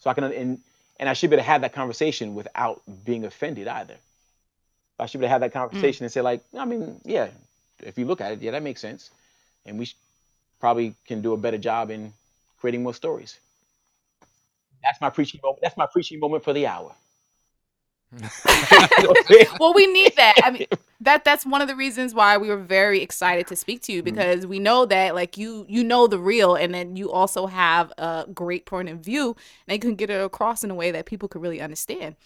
So I can and and I should be able to have that conversation without being offended either. I should be able to have that hmm. conversation and say like, I mean, yeah, if you look at it, yeah, that makes sense, and we sh- probably can do a better job in creating more stories. That's my preaching moment. That's my preaching moment for the hour. well, we need that. I mean, that that's one of the reasons why we were very excited to speak to you Mm-hmm. because we know that like you you know the real, and then you also have a great point of view, and you can get it across in a way that people could really understand.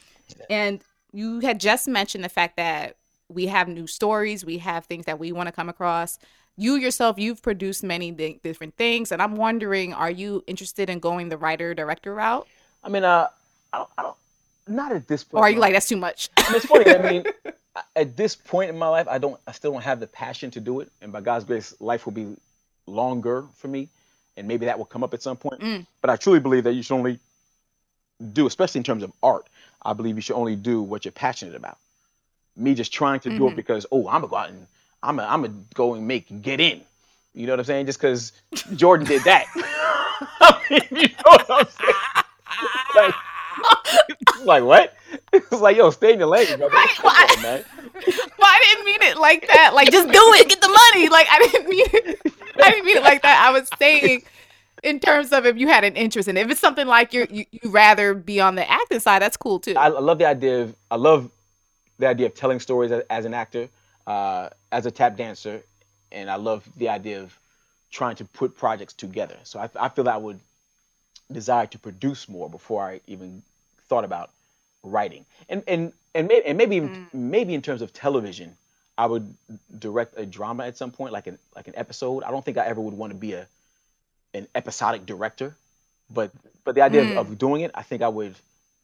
And you had just mentioned the fact that we have new stories, we have things that we want to come across. You yourself, you've produced many di- different things, and I'm wondering, are you interested in going the writer director route, I mean, uh, I don't, I don't, not at this point. or are you like that's too much? I mean, it's funny. I mean, at this point in my life, I don't, I still don't have the passion to do it. And by God's grace, life will be longer for me, and maybe that will come up at some point. Mm. But I truly believe that you should only do, especially in terms of art. I believe you should only do what you're passionate about. Me just trying to do Mhm. it because, oh, I'm gonna go out and I'm gonna, I'm gonna go and make get in. You know what I'm saying? Just because Jordan did that. I mean, you know what I'm saying? Like, like what? It's like, yo, stay in your lane, brother. Come on, man. Well, I didn't mean it like that. Like, just do it, get the money. Like, I didn't mean it. I didn't mean it like that. I was saying, in terms of if you had an interest in it. If it's something like you're, you you rather be on the acting side, that's cool too. I, I love the idea of I love the idea of telling stories as, as an actor, uh, as a tap dancer, and I love the idea of trying to put projects together. So I, I feel that I would desire to produce more before I even thought about writing. And and and maybe, and maybe even maybe in terms of television, I would direct a drama at some point, like an like an episode. I don't think I ever would want to be a an episodic director, but but the idea Mm. of, of doing it, I think I would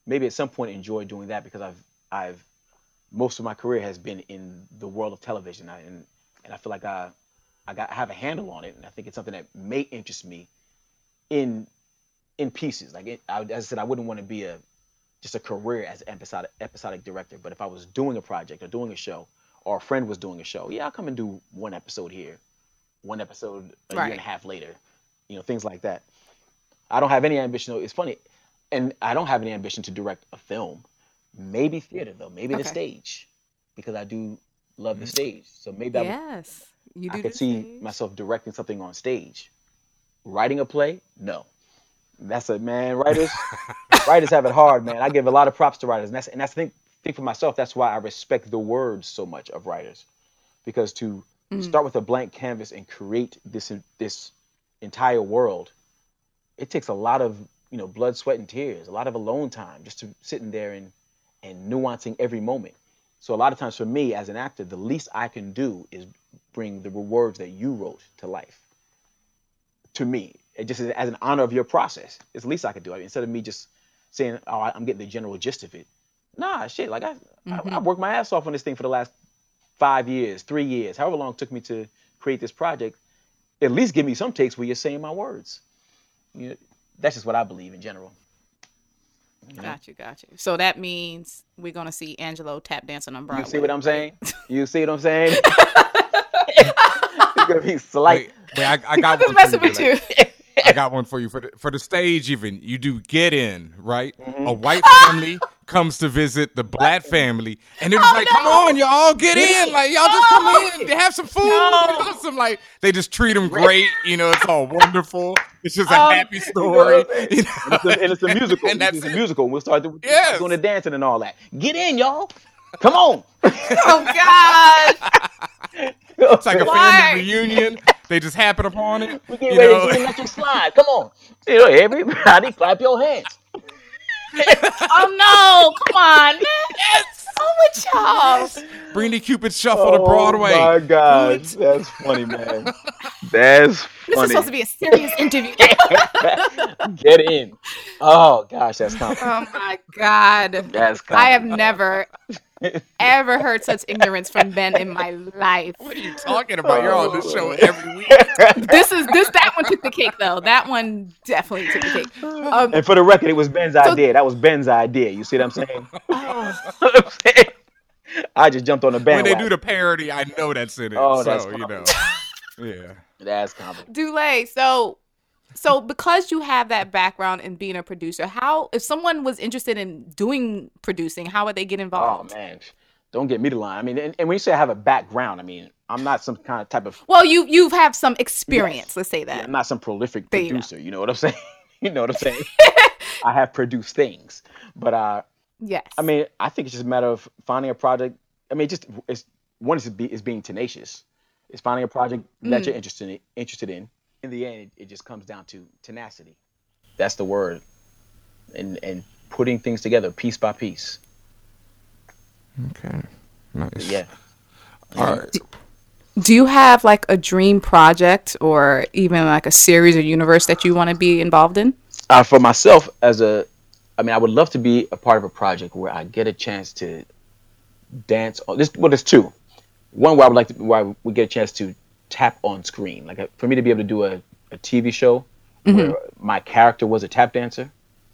maybe at some point enjoy doing that because I've I've most of my career has been in the world of television, I, and and I feel like I I got I have a handle on it, and I think it's something that may interest me in in pieces. Like it, I, as I said, I wouldn't want to be a just a career as an episodic episodic director, but if I was doing a project or doing a show, or a friend was doing a show, yeah, I'll come and do one episode here, one episode a year and a half later, you know, things like that. I don't have any ambition. It's funny, and I don't have any ambition to direct a film. Maybe theater though, maybe the stage, because I do love the mm. stage. So maybe I, yes, you do. I could see stage. myself directing something on stage. Writing a play, no. That's it, man. Writers, writers have it hard, man. I give a lot of props to writers, and that's and that's the thing, thing for myself. That's why I respect the words so much of writers, because to Mm. start with a blank canvas and create this this entire world, it takes a lot of you know blood, sweat, and tears, a lot of alone time, just to sitting there and and nuancing every moment. So a lot of times for me as an actor, the least I can do is bring the words that you wrote to life. To me, it just as an honor of your process. It's the least I could do. I mean, instead of me just saying, "Oh, I- I'm getting the general gist of it." Nah, shit. Like I, I, I mm-hmm. worked my ass off on this thing for the last five years, three years, however long it took me to create this project. At least give me some takes where you're saying my words. You know, that's just what I believe in general. You know? Got you, got you. So that means we're gonna see Angelo tap dancing on Broadway. You see what I'm saying? You see what I'm saying? it's gonna be slight. Wait, wait, I, I got Just one messing with Billy. you. I got one for you for the for the stage. Even you do get in right. Mm-hmm. A white family comes to visit the black family, and it was Oh, like, no. "Come on, y'all get in! Like y'all just come in. They have some food. No. They some like they just treat them great. You know, it's all wonderful. It's just a Um, happy story. You And it's a, and it's a musical. And that's it's a it. musical. We'll start doing, Yes. doing the dancing and all that. Get in, y'all. Come on. Oh God! It's like a Why? family reunion. They just happen upon it. We get you ready know? to let you slide. Come on. You know, everybody clap your hands. Oh no! Come on, man. Yes. Oh, with y'all. Bring the Cupid Shuffle to oh, Broadway. Oh my God, that's funny, man. That's funny. This is supposed to be a serious interview. Get in. Oh gosh, that's oh, complicated. oh my God! That's I have never ever heard such ignorance from Ben in my life. What are you talking about? You're on this show every week. This is this that one took the cake though. That one definitely took the cake. Um, And for the record, it was Ben's idea. That was Ben's idea. You see what I'm saying? I'm? I just jumped on the bandwagon. When they do the parody, I know that's in it. Oh, that's you know, yeah. That's complicated. Dulé, so so because you have that background in being a producer, how if someone was interested in doing producing, how would they get involved? Oh man, don't get me to line. I mean, and, and when you say I have a background, I mean I'm not some kind of type of. Well, you you have some experience. Let's say yeah, that. I'm not some prolific There you go. producer. You know what I'm saying? you know what I'm saying? I have produced things, but uh, yes. I mean, I think it's just a matter of finding a project. I mean, just it's one is be, is being tenacious. It's finding a project that Mm. you're interested in, interested in. In the end, it, it just comes down to tenacity. That's the word, and and putting things together piece by piece. Okay. Nice. Yeah. All right. Do you have like a dream project or even like a series or universe that you want to be involved in? Uh, for myself, as a, I mean, I would love to be a part of a project where I get a chance to dance. On, this, well, there's two. One where I would like to, where we get a chance to tap on screen. Like uh, for me to be able to do a, a TV show where my character was a tap dancer.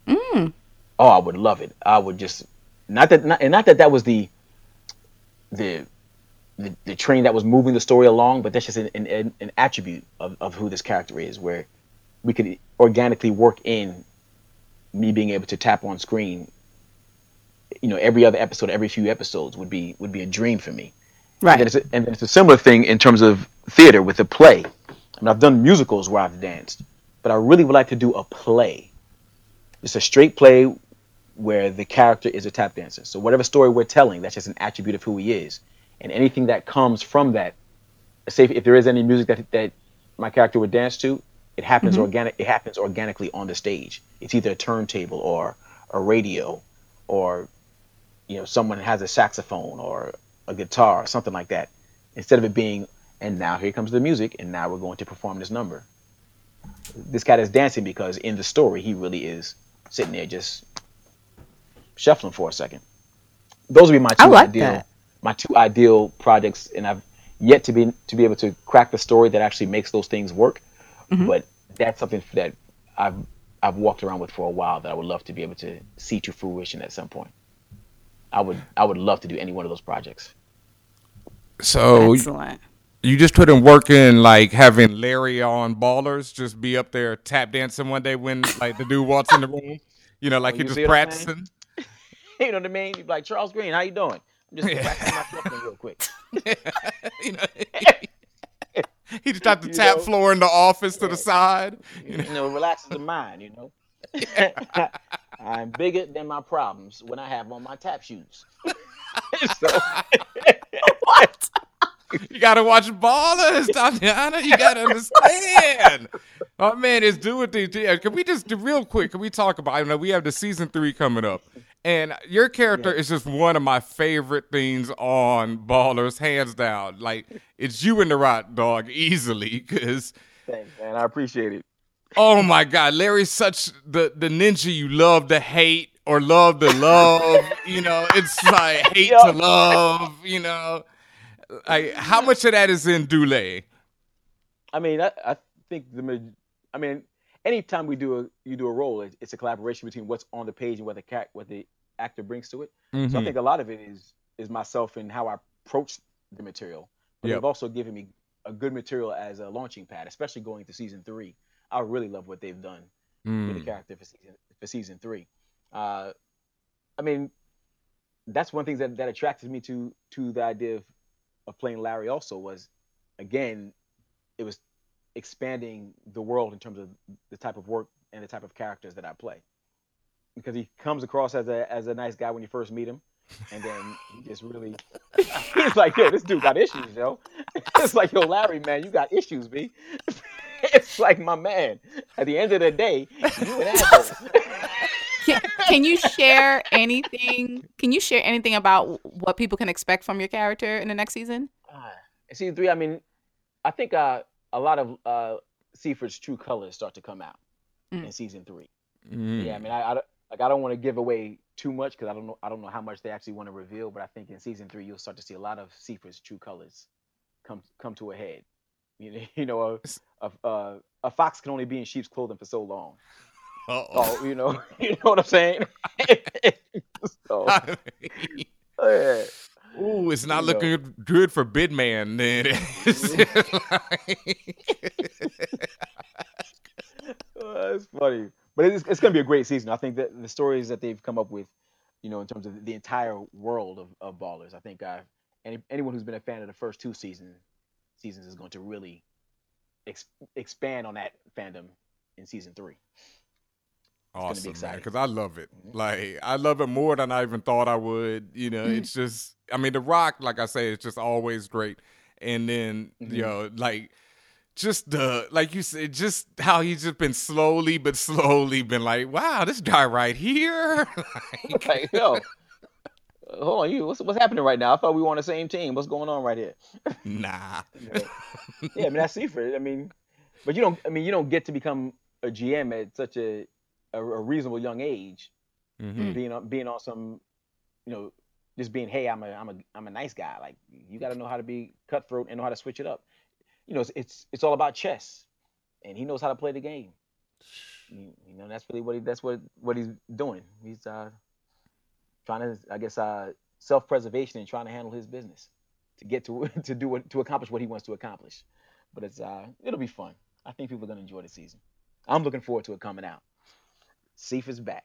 Mm. Oh, I would love it. I would just not that, not, and not that that was the, the, the, the train that was moving the story along, but that's just an, an, an attribute of, of who this character is, where we could organically work in me being able to tap on screen. You know, every other episode, every few episodes would be would be a dream for me. Right. And then it's a, and then it's a similar thing in terms of theater with a play. And I've done musicals where I've danced, but I really would like to do a play. It's a straight play where the character is a tap dancer. So whatever story we're telling, that's just an attribute of who he is, and anything that comes from that. Say if, if there is any music that that my character would dance to, it happens Mhm. organic. It happens organically on the stage. It's either a turntable or a radio, or you know someone has a saxophone or a guitar or something like that. Instead of it being, and now here comes the music, and now we're going to perform this number. This cat is dancing because in the story he really is sitting there just shuffling for a second. Those would be my two like ideal, that. my two ideal projects, and I've yet to be to be able to crack the story that actually makes those things work. Mhm. But that's something that I've I've walked around with for a while that I would love to be able to see to fruition at some point. I would I would love to do any one of those projects. So Excellent. You just put in work in like having Larry on ballers just be up there tap dancing one day when like the dude walks in the room. You know, like Oh, he you just practicing. you know what I mean? You'd be like Charles Greane, how you doing? I'm just practicing my real quick. you know, he just got the You tap know? floor in the office to the side. You know, relaxes the mind. You know. I'm bigger than my problems when I have on my tap shoes. so, what? You gotta watch ballers, Tatiana. You gotta understand. Oh man, it's doing things. Yeah, uh, Can we just do real quick? Can we talk about? I know we have the season three coming up, and your character is just one of my favorite things on Ballers, hands down. Like it's you and the Rock Dog easily, because thanks, man. I appreciate it. oh my God, Larry's such the the ninja you love to hate or love to love. you know, it's like hate to love. You know, like how much of that is in Dule? I mean, I, I think the. I mean, anytime we do a you do a role, it, it's a collaboration between what's on the page and what the cat what the actor brings to it. So I Mhm. think a lot of it is is myself and how I approach the material. But Yep. they've also given me a good material as a launching pad, especially going to season three. I really love what they've done with the Mm. character for season for season three. Uh, I mean, that's one thing that, that attracted me to to the idea of, of playing Larry. Also, was again, it was expanding the world in terms of the type of work and the type of characters that I play. Because he comes across as a as a nice guy when you first meet him, and then he just really he's like, yo, this dude got issues, yo. It's like, yo, Larry, man, you got issues, b. It's like my man. At the end of the day, you an asshole. Can, can you share anything? Can you share anything about what people can expect from your character in the next season? In season three, I mean, I think uh, a lot of uh, Siefert's true colors start to come out Mm. in season three. Mm. Yeah, I mean, I, I don't- like I don't want to give away too much because I don't know I don't know how much they actually want to reveal, but I think in season three you'll start to see a lot of Siefert's true colors come come to a head. You know, you know, a a, a, a fox can only be in sheep's clothing for so long. Uh-oh. Oh, you know, you know what I'm saying? so, yeah. Ooh, it's not You know. looking good for Bidman then. It's funny, but it's, it's going to be a great season. I think that the stories that they've come up with, you know, in terms of the entire world of, of ballers, I think uh, any anyone who's been a fan of the first two seasons seasons is going to really ex- expand on that fandom in season three. Awesome, exciting. Because I love it. Like I love it more than I even thought I would. You know, it's just. I mean, The Rock, like I say, it's just always great. And then you know, like just the like you said, just how he's just been slowly but slowly been like, wow, this guy right here. like, yo, uh, hold on, you. What's what's happening right now? I thought we were on the same team. What's going on right here? nah. yeah, I mean that's Siefert. I mean, but you don't. I mean, you don't get to become a GM at such a a, a reasonable young age, Mhm. being on being on some, you know, just being hey, I'm a I'm a I'm a nice guy. Like you got to know how to be cutthroat and know how to switch it up. You know, it's it's, it's all about chess, and he knows how to play the game. You, you know, that's really what he that's what what he's doing. He's uh trying to, I guess, uh self preservation and trying to handle his business to get to to do what to accomplish what he wants to accomplish. But it's uh it'll be fun. I think people are gonna enjoy the season. I'm looking forward to it coming out. Seif is back.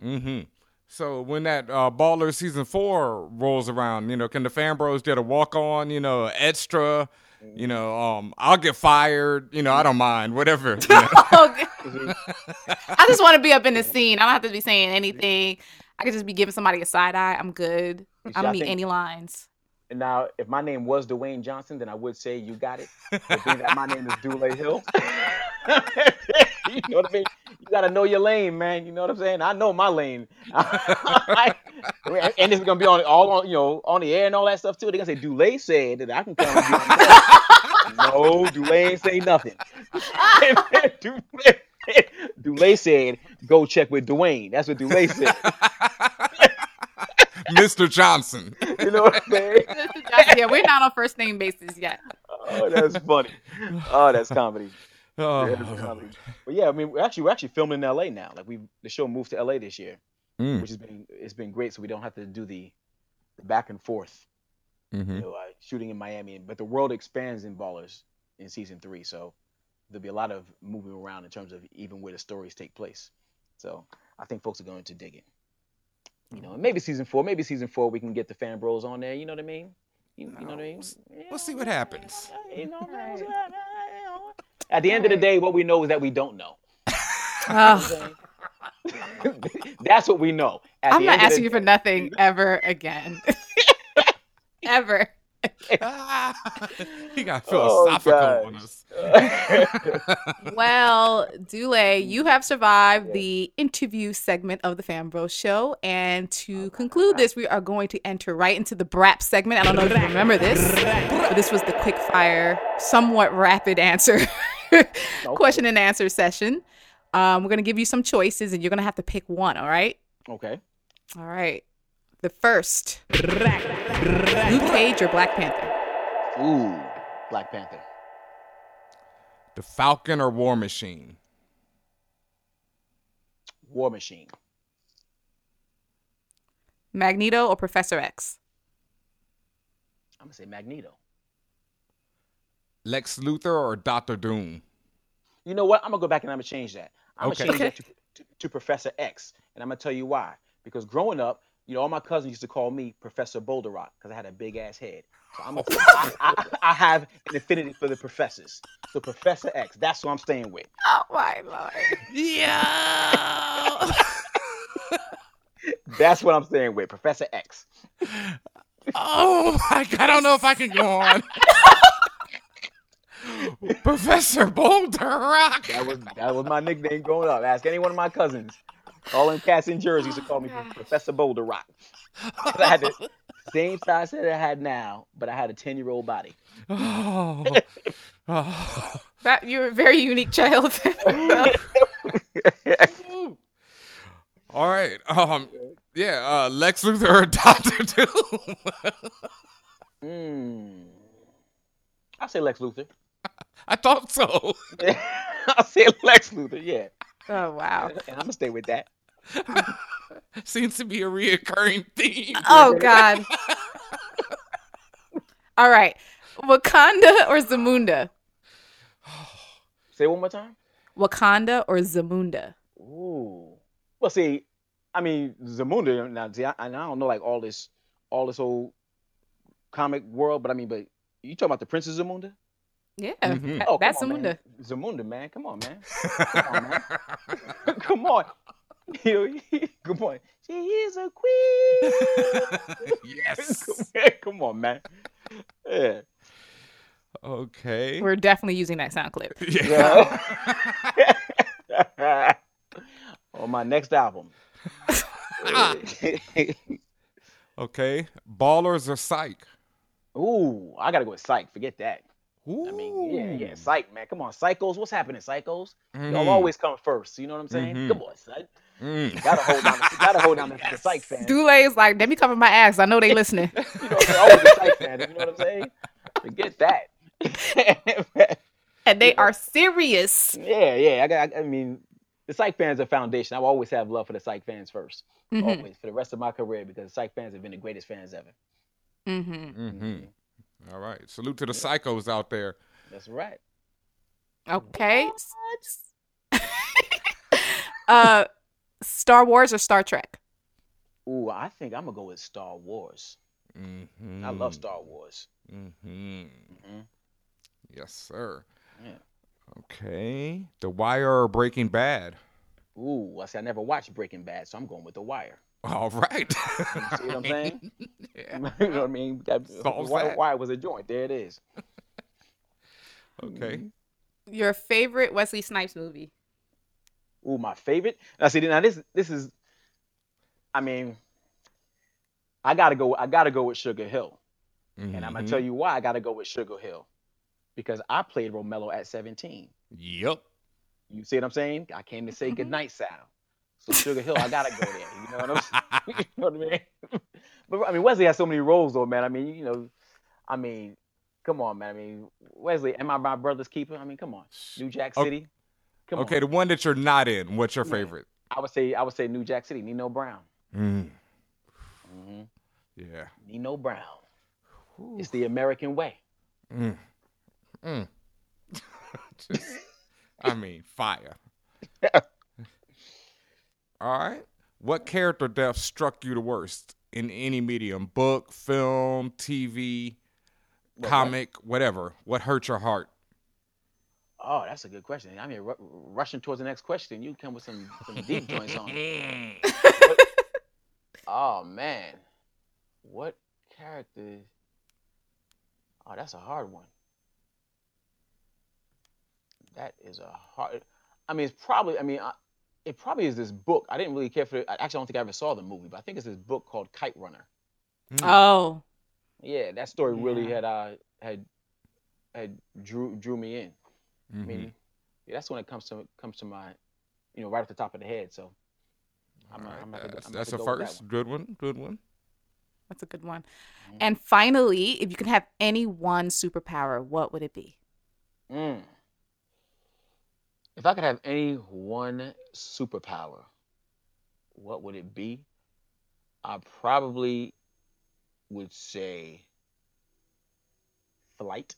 hmm So when that uh, Baller season four rolls around, you know, can the fan bros get a walk on, you know, extra, you know, um, I'll get fired, you know, I don't mind, whatever. you know. I just want to be up in the scene. I don't have to be saying anything. I could just be giving somebody a side eye. I'm good. See, I I don't need any lines. And now, if my name was Dwayne Johnson, then I would say you got it. But being that my name is Dule Hill, you know what I mean. You gotta know your lane, man. You know what I'm saying? I know my lane, and it's gonna be on all on you know on the air and all that stuff too. They're gonna say Dule said that I can come. And be on no, Dule ain't say nothing. Dule, Dule said go check with Dwayne. That's what Dule said. Mr. Johnson. You know what I'm saying? yeah, we're not on first name basis yet. Oh, that's funny. Oh, that's comedy. Oh. Yeah. But yeah, I mean, we're actually we're actually filming in L.A. now. Like we, the show moved to L.A. this year, Mm. which has been it's been great. So we don't have to do the, the back and forth, Mhm. you know, uh, shooting in Miami. But the world expands in Ballers in season three, so there'll be a lot of moving around in terms of even where the stories take place. So I think folks are going to dig it. You know, and maybe season four, maybe season four, we can get the fan bros on there. You know what I mean? You, you know what I mean? We'll see what happens. You know, At the end of the day, what we know is that we don't know. Ugh. That's what we know. At I'm the not end of the asking you for nothing ever again. ever. he got Oh, philosophical on us. well, Dule, you have survived the interview segment of the Fan Bros show. And to conclude this, we are going to enter right into the BRAP segment. I don't know if you remember this, but this was the quick fire, somewhat rapid answer question and answer session. Um, we're going to give you some choices and you're going to have to pick one, all right? Okay. All right. The first Luke Cage or Black Panther? Ooh, Black Panther. The Falcon or War Machine? War Machine. Magneto or Professor X? I'm gonna say Magneto. Lex Luthor or Doctor Doom? You know what? I'm gonna go back and I'm gonna change that. I'm Okay. gonna change Okay. that to, to, to Professor X, and I'm gonna tell you why. Because growing up, you know, all my cousins used to call me Professor Boulder Rock because I had a big ass head. So I'm gonna, I, I, I have an affinity for the professors. So Professor X, that's who I'm staying with. Oh my lord. Yeah. That's what I'm staying with, Professor X. Oh my god, I don't know if I can go on. Professor Boulder Rock. That was that was my nickname growing up. Ask any one of my cousins. All them cats in Jersey used to call me Professor Boulder Rock. I had the same size that I had now, but I had a 10 year old body. Oh. Oh. That you're a very unique child. All right. Um. Yeah. Uh. Lex Luthor or Doctor Doom? Hmm. I'll say Lex Luthor. I thought so. I'll say Lex Luthor, yeah. oh wow. And I'm gonna stay with that. Seems to be a reoccurring theme. Oh god. All right. Wakanda or Zamunda? Say it one more time. Wakanda or Zamunda? Ooh. Well, see, I mean, Zamunda. Now, see, I, I don't know like all this, all this old comic world, but I mean, but you talking about the Princess Zamunda? Yeah. Mhm. that- Oh, that's on, Zamunda. man. Zamunda, man. Come on, man. Come on, man. come on. You know, good point. She is a queen. yes. Come on, man. Yeah. Okay. We're definitely using that sound clip. Yeah. On my next album. okay. Ballers or psych? Ooh, I gotta go with Psych. Forget that. I mean, yeah, yeah, Psych, man. Come on, Psychos. What's happening, Psychos? Y'all Mhm. always come first. You know what I'm saying? Mhm. Come on, Psych. Mm. Gotta hold down. The, gotta hold down the, the Psych fans. Dule is like, let me cover my ass. I know they listening. You know, they're always the Psych fans. You know what I'm saying? Forget that. and they are serious. Yeah, yeah. I got. I mean, the Psych fans are foundation. I will always have love for the Psych fans 1st Mhm. Always for the rest of my career because the Psych fans have been the greatest fans ever. Mm-hmm. Mm-hmm. All right. Salute to the psychos out there. That's right. Okay. uh, Star Wars or Star Trek? Ooh, I think I'm gonna go with Star Wars. Mm-hmm. I love Star Wars. Mm-hmm. Mhm. Yes, sir. Yeah. Okay. The Wire or Breaking Bad? Ooh, I see. I never watched Breaking Bad, so I'm going with The Wire. All right. You see what I'm saying? Yeah. you know what I mean? That, why, that. why was a joint? There it is. Okay. Mm-hmm. Your favorite Wesley Snipes movie? Ooh, my favorite. Now see, now this this is. I mean, I gotta go. I gotta go with Sugar Hill, and I'm gonna tell you why I gotta go with Sugar Hill, because I played Roemello at 17. Yep. You see what I'm saying? I came to say goodnight, Sal. So Sugar Hill, I gotta go there. You know what I'm saying? you know what I mean? but I mean, Wesley has so many roles, though, man. I mean, you know, I mean, come on, man. I mean, Wesley, am I my brother's keeper? I mean, come on, New Jack Okay. City. Come okay, on. the one that you're not in, what's your favorite? I would say, I would say New Jack City, Nino Brown. Mm. hmm Yeah. Nino Brown. It's the American way. Mm. Mm. Just, I mean, fire. All right. What character death struck you the worst in any medium? Book, film, TV, What, what? comic, whatever. What hurt your heart? Oh, that's a good question. I mean, ru- rushing towards the next question, you come with some some deep joints on. it. Oh man, what character? Oh, that's a hard one. That is a hard. I mean, it's probably. I mean, I, it probably is this book. I didn't really care for it. I Actually, I don't think I ever saw the movie, but I think it's this book called Kite Runner. Oh, Yeah, that story really had uh had had drew drew me in. I Mhm. mean, yeah, that's when it comes to comes to my, you know, right off the top of the head. So, I'm, All right, I'm gonna have to- that's I'm gonna that's a to go with that first. one. Good one. Good one. that's a good one. Mm-hmm. And finally, if you can have any one superpower, what would it be? Mm. If I could have any one superpower, what would it be? I probably would say flight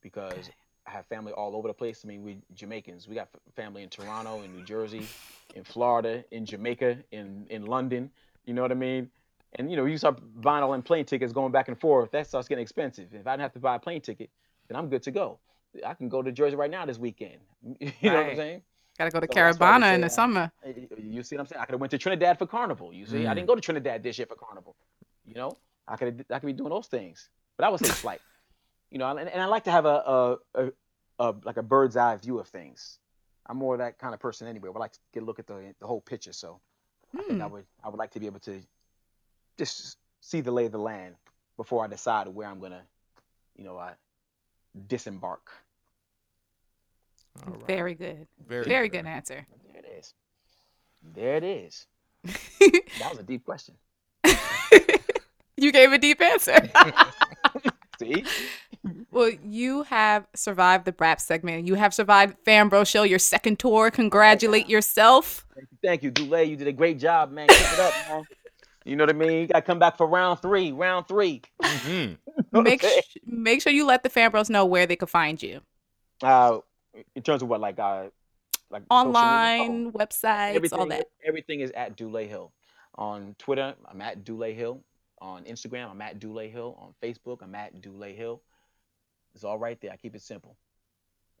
because I have family all over the place. I mean, we Jamaicans. We got family in Toronto, in New Jersey, in Florida, in Jamaica, in in London. You know what I mean? And you know, you start buying all them plane tickets, going back and forth. That starts getting expensive. If I didn't have to buy a plane ticket, then I'm good to go. I can go to Jersey right now this weekend. You know what I'm Right. saying? Got to go to So that's why I would Caribana in the summer. You see what I'm saying? I could have went to Trinidad for Carnival. You see, I Mm. didn't go to Trinidad this year for Carnival. You know, I could I could be doing those things. But I would say flight. You know, and, and I like to have a, a, a, a like a bird's eye view of things. I'm more that kind of person anyway. I like to get a look at the the whole picture. So I think I Hmm. would I would like to be able to just see the lay of the land before I decide where I'm gonna, you know, uh, disembark. All right. Very good. Very Very good. good answer. There it is. There it is. That was a deep question. you gave a deep answer. See? well, you have survived the BRAP segment. You have survived Fan Bro Show, your second tour. Congratulate yourself. Thank you, thank you, Dulé. You did a great job, man. Keep it up, man. You know what I mean? You got to come back for round three. Round three. Mhm. Make sh- make sure you let the Fan Bros know where they could find you. Uh, in terms of what, like, uh, like? Online, Oh, websites, everything, all that. Everything is at Dulé Hill. On Twitter, I'm at Dulé Hill. On Instagram, I'm at Dulé Hill. On Facebook, I'm at Dulé Hill. It's all right there. I keep it simple.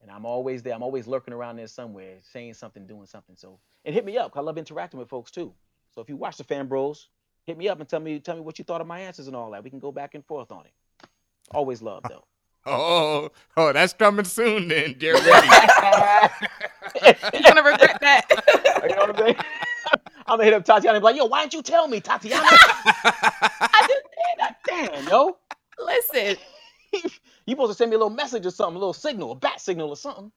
and I'm always there. I'm always lurking around there somewhere, saying something, doing something. So, and hit me up. 'cause I love interacting with folks too. So if you watch the Fan Bros, hit me up and tell me tell me what you thought of my answers and all that. We can go back and forth on it. Always love though. Oh, oh, that's coming soon then. Get ready. You're gonna regret that. you know what I'm saying? I'm gonna hit up Tatiana and be like, yo, why didn't you tell me, Tatiana? I just did that. Damn, yo. Listen, You supposed to send me a little message or something, a little signal, a bat signal or something.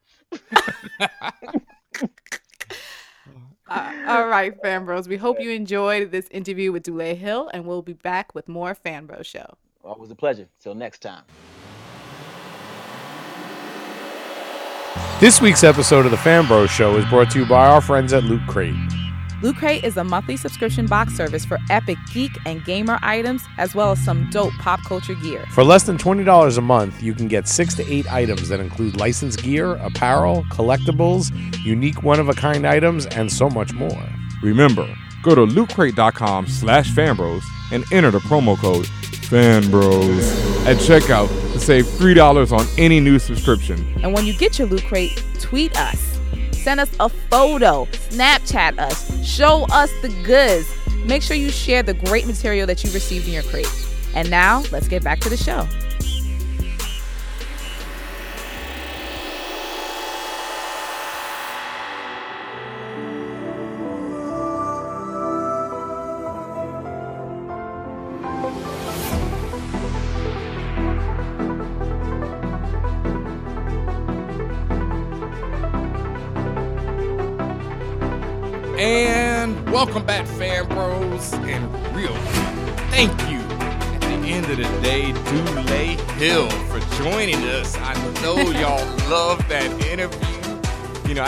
Uh, all right, fan bros. We hope you enjoyed this interview with Dule Hill, and we'll be back with more Fan Bro Show. Always a pleasure. Till next time. This week's episode of the Fanbro Show is brought to you by our friends at Loot Crate. Loot Crate is a monthly subscription box service for epic geek and gamer items, as well as some dope pop culture gear. For less than $20 a month, you can get six to eight items that include licensed gear, apparel, collectibles, unique one of a kind items, and so much more. Remember, go to lootcrate.com slash fanbros and enter the promo code fanbros at checkout to save $3 on any new subscription. And when you get your Loot Crate, tweet us. Send us a photo, Snapchat us, show us the goods. Make sure you share the great material that you received in your crate. And now, let's get back to the show.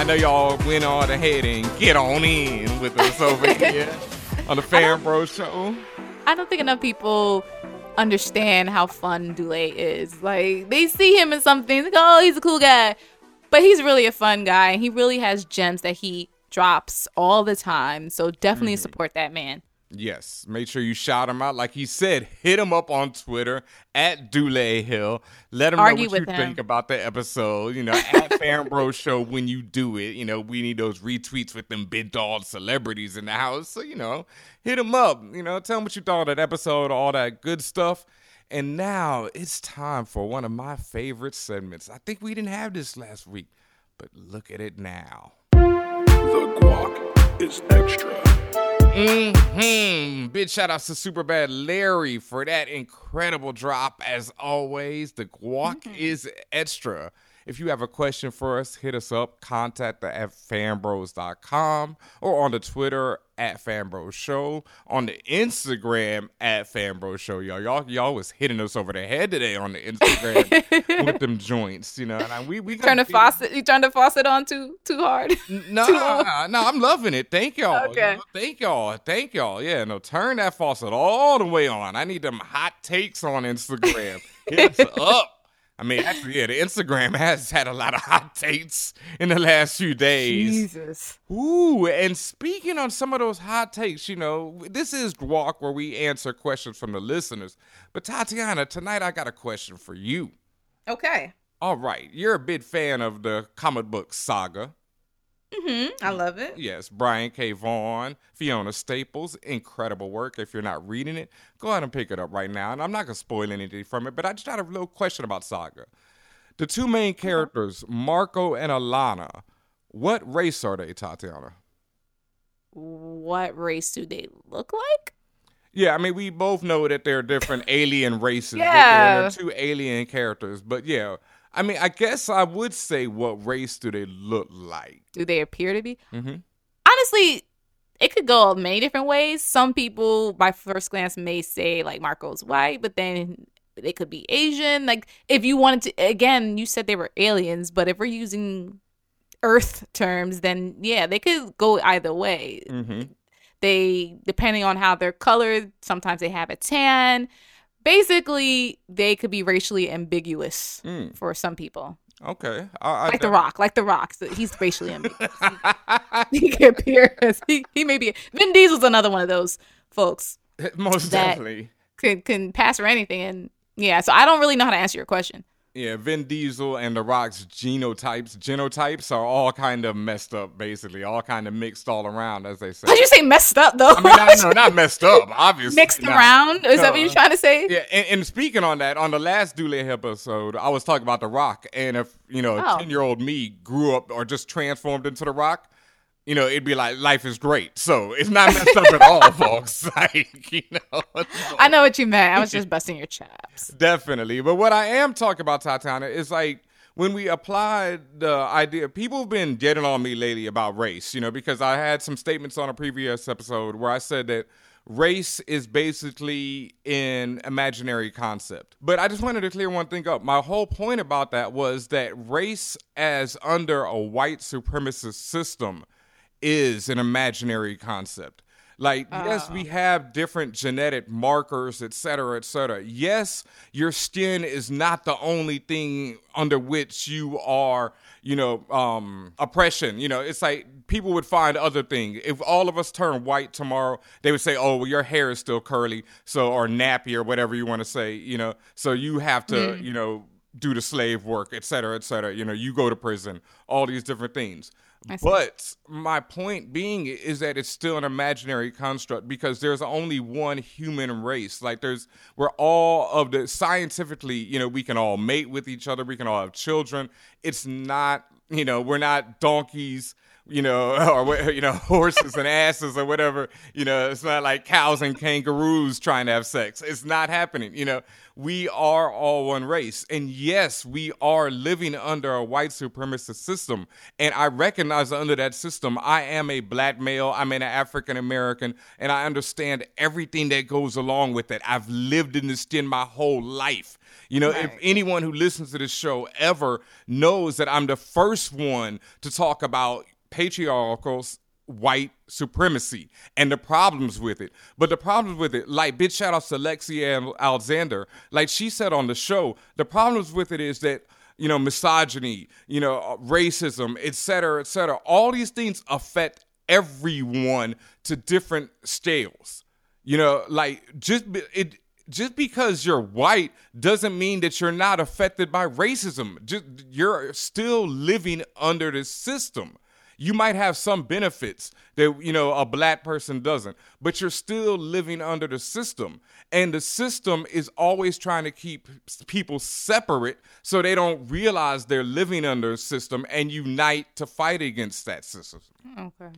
Know, y'all went on ahead and get on in with us over here on the Fan Bro Show. I don't think enough people understand how fun Dule is. Like they see him in something, like, oh, he's a cool guy, but he's really a fun guy, he really has gems that he drops all the time. So definitely mm-hmm. support that man. Yes, make sure you shout him out. Like he said, hit him up on Twitter at Dule Hill. Let him Argue know what you him. think about the episode. You know, at Fan Bro Show when you do it. You know, we need those retweets with them big dog celebrities in the house. So, you know, hit him up. You know, tell him what you thought of that episode, all that good stuff. And now it's time for one of my favorite segments. I think we didn't have this last week, but look at it now. The guac is extra. Hmm Big shout outs to Superbad Larry for that incredible drop. As always, the guac is extra. If you have a question for us, hit us up. Contact the at fanbros.com or on the Twitter at fanbros show, on the Instagram at fanbros show. Y'all, y'all, y'all was hitting us over the head today on the Instagram with them joints, you know. And I, we we the gotta- faucet. you trying to faucet on too too hard. no, long. no, I'm loving it. Thank y'all. You Okay. know, Thank y'all. Thank y'all. Yeah, no, turn that faucet all the way on. I need them hot takes on Instagram. Hit us up. I mean, actually, yeah, the Instagram has had a lot of hot takes in the last few days. Jesus. Ooh, and speaking on some of those hot takes, you know, this is Guac where we answer questions from the listeners. But Tatiana, tonight I got a question for you. Okay. All right, you're a big fan of the comic book saga. Mm-hmm. I love it. Yes, Brian K. Vaughan, Fiona Staples, incredible work. If you're not reading it, go ahead and pick it up right now. And I'm not gonna spoil anything from it, but I just had a little question about Saga. The two main characters, Marco and Alana, what race are they, Tatiana? What race do they look like? Yeah, I mean, we both know that they're different alien races. Yeah. They're two alien characters. But yeah, I mean, I guess I would say, what race do they look like? Do they appear to be? Mm-hmm. Honestly, it could go many different ways. Some people, by first glance, may say like Marco's white, but then they could be Asian. Like if you wanted to, again, you said they were aliens, but if we're using Earth terms, then yeah, they could go either way. Mm-hmm. They, depending on how they're colored, sometimes they have a tan. Basically, they could be racially ambiguous Mm. for some people. Okay. I, I like the Rock, like the Rock. So he's racially ambiguous. he, he can appear as he, he may be. Vin Diesel's another one of those folks Most definitely. can can pass for anything. And yeah, so I don't really know how to answer your question. Yeah, Vin Diesel and The Rock's genotypes, genotypes are all kind of messed up, basically, all kind of mixed all around, as they say. Why'd you say messed up though? I mean, not, no, not messed up, obviously. Mixed not. around? Is that what you're uh, trying to say? Yeah, and, and speaking on that, on the last Dule episode, I was talking about The Rock, and if you know, Oh. a ten year old me grew up or just transformed into The Rock, you know, it'd be like life is great. So it's not messed up at all, folks. Like, you know, I know what you meant. I was just busting your chops. Definitely. But what I am talking about, Tatiana, is like when we applied the idea, people have been getting on me lately about race, you know, because I had some statements on a previous episode where I said that race is basically an imaginary concept. But I just wanted to clear one thing up. My whole point about that was that race, as under a white supremacist system, is an imaginary concept. Like, yes, we have different genetic markers, et cetera, et cetera. Yes, your skin is not the only thing under which you are, you know, um, oppression. You know, it's like people would find other things. If all of us turn white tomorrow, they would say, oh, well, your hair is still curly, so, or nappy, or whatever you want to say, you know, so you have to, Mm. you know, do the slave work, et cetera, et cetera. You know, you go to prison, all these different things. But my point being is that it's still an imaginary construct because there's only one human race. Like there's, we're all of the scientifically, you know, we can all mate with each other, we can all have children. It's not, you know, we're not donkeys. You know, or you know, horses and asses or whatever. You know, it's not like cows and kangaroos trying to have sex. It's not happening. You know, we are all one race. And yes, we are living under a white supremacist system. And I recognize that under that system, I am a black male, I'm an African American, and I understand everything that goes along with it. I've lived in this skin my whole life. You know, if anyone who listens to this show ever knows that I'm the first one to talk about patriarchal white supremacy and the problems with it. But the problems with it, like big shout outs to Lexi and Alexander, like she said on the show, the problems with it is that you know misogyny, you know racism, et cetera, et cetera. All these things affect everyone to different scales. You know, like just it just because you're white doesn't mean that you're not affected by racism. Just you're still living under the system. You might have some benefits that you know a black person doesn't, but you're still living under the system. And the system is always trying to keep people separate so they don't realize they're living under a system and unite to fight against that system. Okay.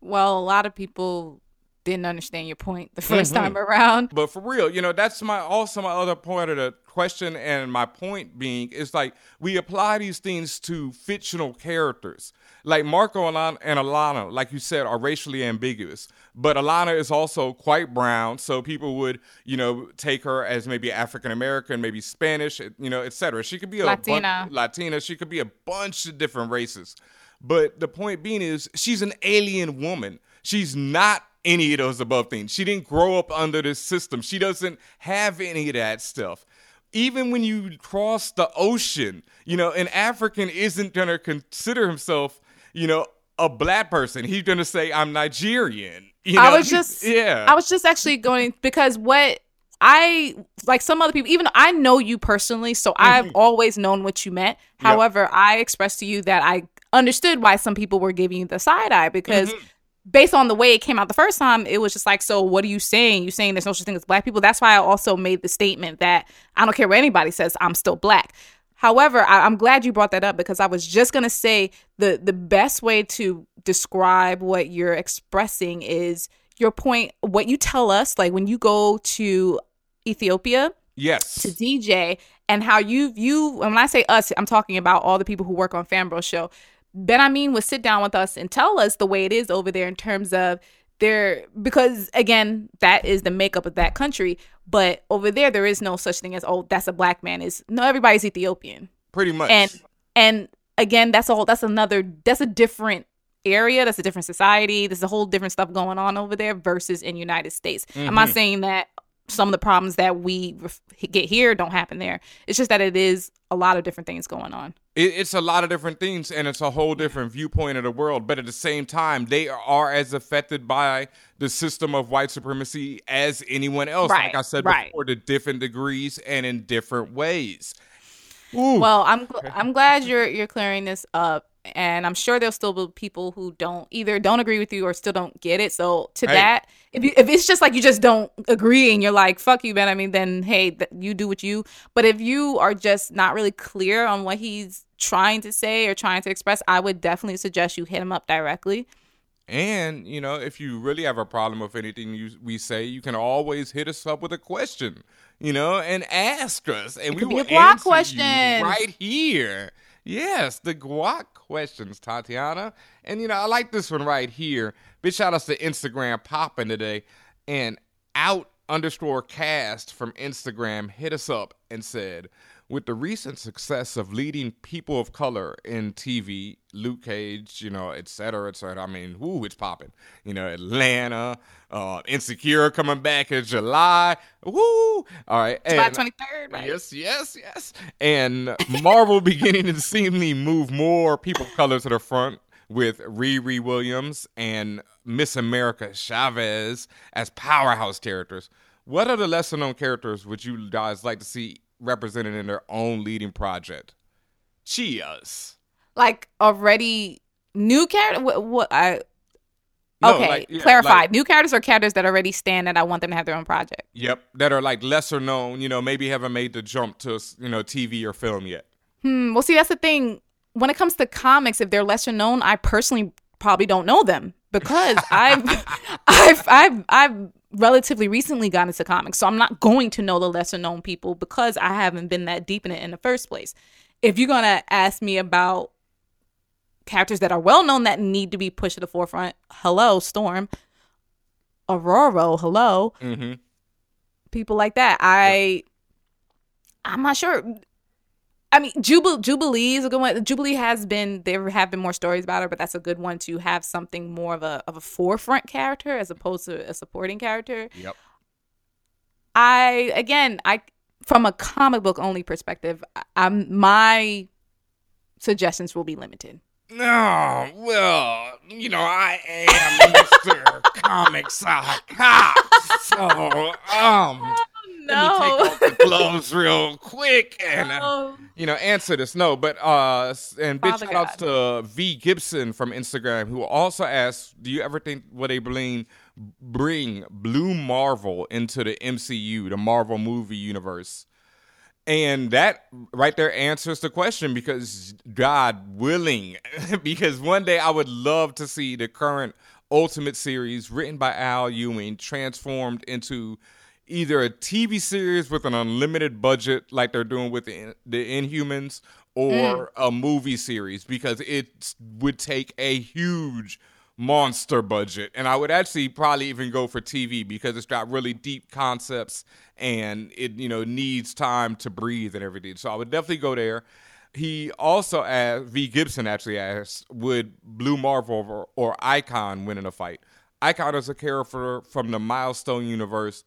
Well, a lot of people didn't understand your point the 1st Mhm. time around. But for real, you know, that's my also my other part of the question, and my point being is like we apply these things to fictional characters. Like Marco and Alana, like you said, are racially ambiguous. But Alana is also quite brown, so people would, you know, take her as maybe African American, maybe Spanish, you know, et cetera. She could be a bun- Latina. Latina. She could be a bunch of different races. But the point being is, she's an alien woman. She's not any of those above things. She didn't grow up under this system. She doesn't have any of that stuff. Even when you cross the ocean, you know, an African isn't going to consider himself, you know, a black person. He's going to say, I'm Nigerian. You I was just yeah. I was just actually going because what I like some other people even I know you personally so mm-hmm. I've always known what you meant. However, I expressed to you that I understood why some people were giving you the side eye because mm-hmm. Based on the way it came out the first time, it was just like, so what are you saying? You saying there's no such thing as black people? That's why I also made the statement that I don't care what anybody says, I'm still black. However, I, I'm glad you brought that up because I was just gonna say the the best way to describe what you're expressing is your point. What you tell us, like when you go to Ethiopia, yes, to DJ, and how you view. And when I say us, I'm talking about all the people who work on Fanbro Show. BenHameen would sit down with us and tell us the way it is over there in terms of their because again that is the makeup of that country but over there there is no such thing as oh that's a black man. Is no everybody's ethiopian. Pretty much. and and again that's all that's another that's a different area that's a different society there's a whole different stuff going on over there versus in united states. I'm not mm-hmm. saying that some of the problems that we get here don't happen there it's just that it is a lot of different things going on It, it's a lot of different things, and it's a whole different viewpoint of the world. But at the same time, they are as affected by the system of white supremacy as anyone else. Right, like I said right. before, to different degrees and in different ways. Well, I'm gl- I'm glad you're you're clearing this up, and I'm sure there'll still be people who don't either don't agree with you or still don't get it. So to Hey. that, if you if it's just like you just don't agree and you're like fuck you, Ben, I mean, then hey, th- you do what you. But if you are just not really clear on what he's trying to say or trying to express, I would definitely suggest you hit him up directly. And you know, if you really have a problem with anything you, we say, you can always hit us up with a question, you know, and ask us, and we will answer question. you right here. Yes, the guac questions, Tatiana. And you know, I like this one right here. Big shout outs to Instagram popping today, and out underscore cast from Instagram hit us up and said, with the recent success of leading people of color in TV, Luke Cage, you know, et cetera, et cetera. I mean, whoo, it's popping. You know, Atlanta, uh, Insecure coming back in July. Woo! All right. July and- 23rd, right? Yes, yes, yes. And Marvel beginning to seemingly move more people of color to the front with Riri Williams and Miss America Chavez as powerhouse characters. What other lesser known characters would you guys like to see represented in their own leading project? Cheers. Like already new character. What, what I. No, Okay, like, yeah, clarify. like- new characters or characters that already stand that I want them to have their own project. Yep, that are like lesser known, you know, maybe haven't made the jump to, you know, TV or film yet. Hmm. Well, see, that's the thing. When it comes to comics, if they're lesser known, I personally probably don't know them because I've, I've, I've, I've relatively recently got into comics, so I'm not going to know the lesser known people because I haven't been that deep in it in the first place. If you're gonna ask me about characters that are well known that need to be pushed to the forefront, hello, Storm, Aurora, hello, Mm-hmm. people like that. I I'm not sure. I mean, Jubilee Jubilee is a good one. Jubilee has been there have been more stories about her, but that's a good one to have something more of a of a forefront character as opposed to a supporting character. Yep. I again, I from a comic book only perspective, I- I'm my suggestions will be limited. No, well, you know, I am Mr. Comic Sock So, um, No. let me take off the gloves real quick and, uh, No. you know, answer this. No, but, uh, and big shout outs to V Gibson from Instagram, who also asked, do you ever think what they bring, bring Blue Marvel into the MCU, the Marvel movie universe? And that right there answers the question because God willing, because one day I would love to see the current Ultimate series written by Al Ewing transformed into either a TV series with an unlimited budget like they're doing with the, the Inhumans or mm. a movie series because it would take a huge monster budget. And i would actually probably even go for tv because it's got really deep concepts and it you know needs time to breathe and everything. So i would definitely go there. He also asked v. Gibson actually asked would blue marvel or, or icon win in a fight? Icon is a character from the milestone universe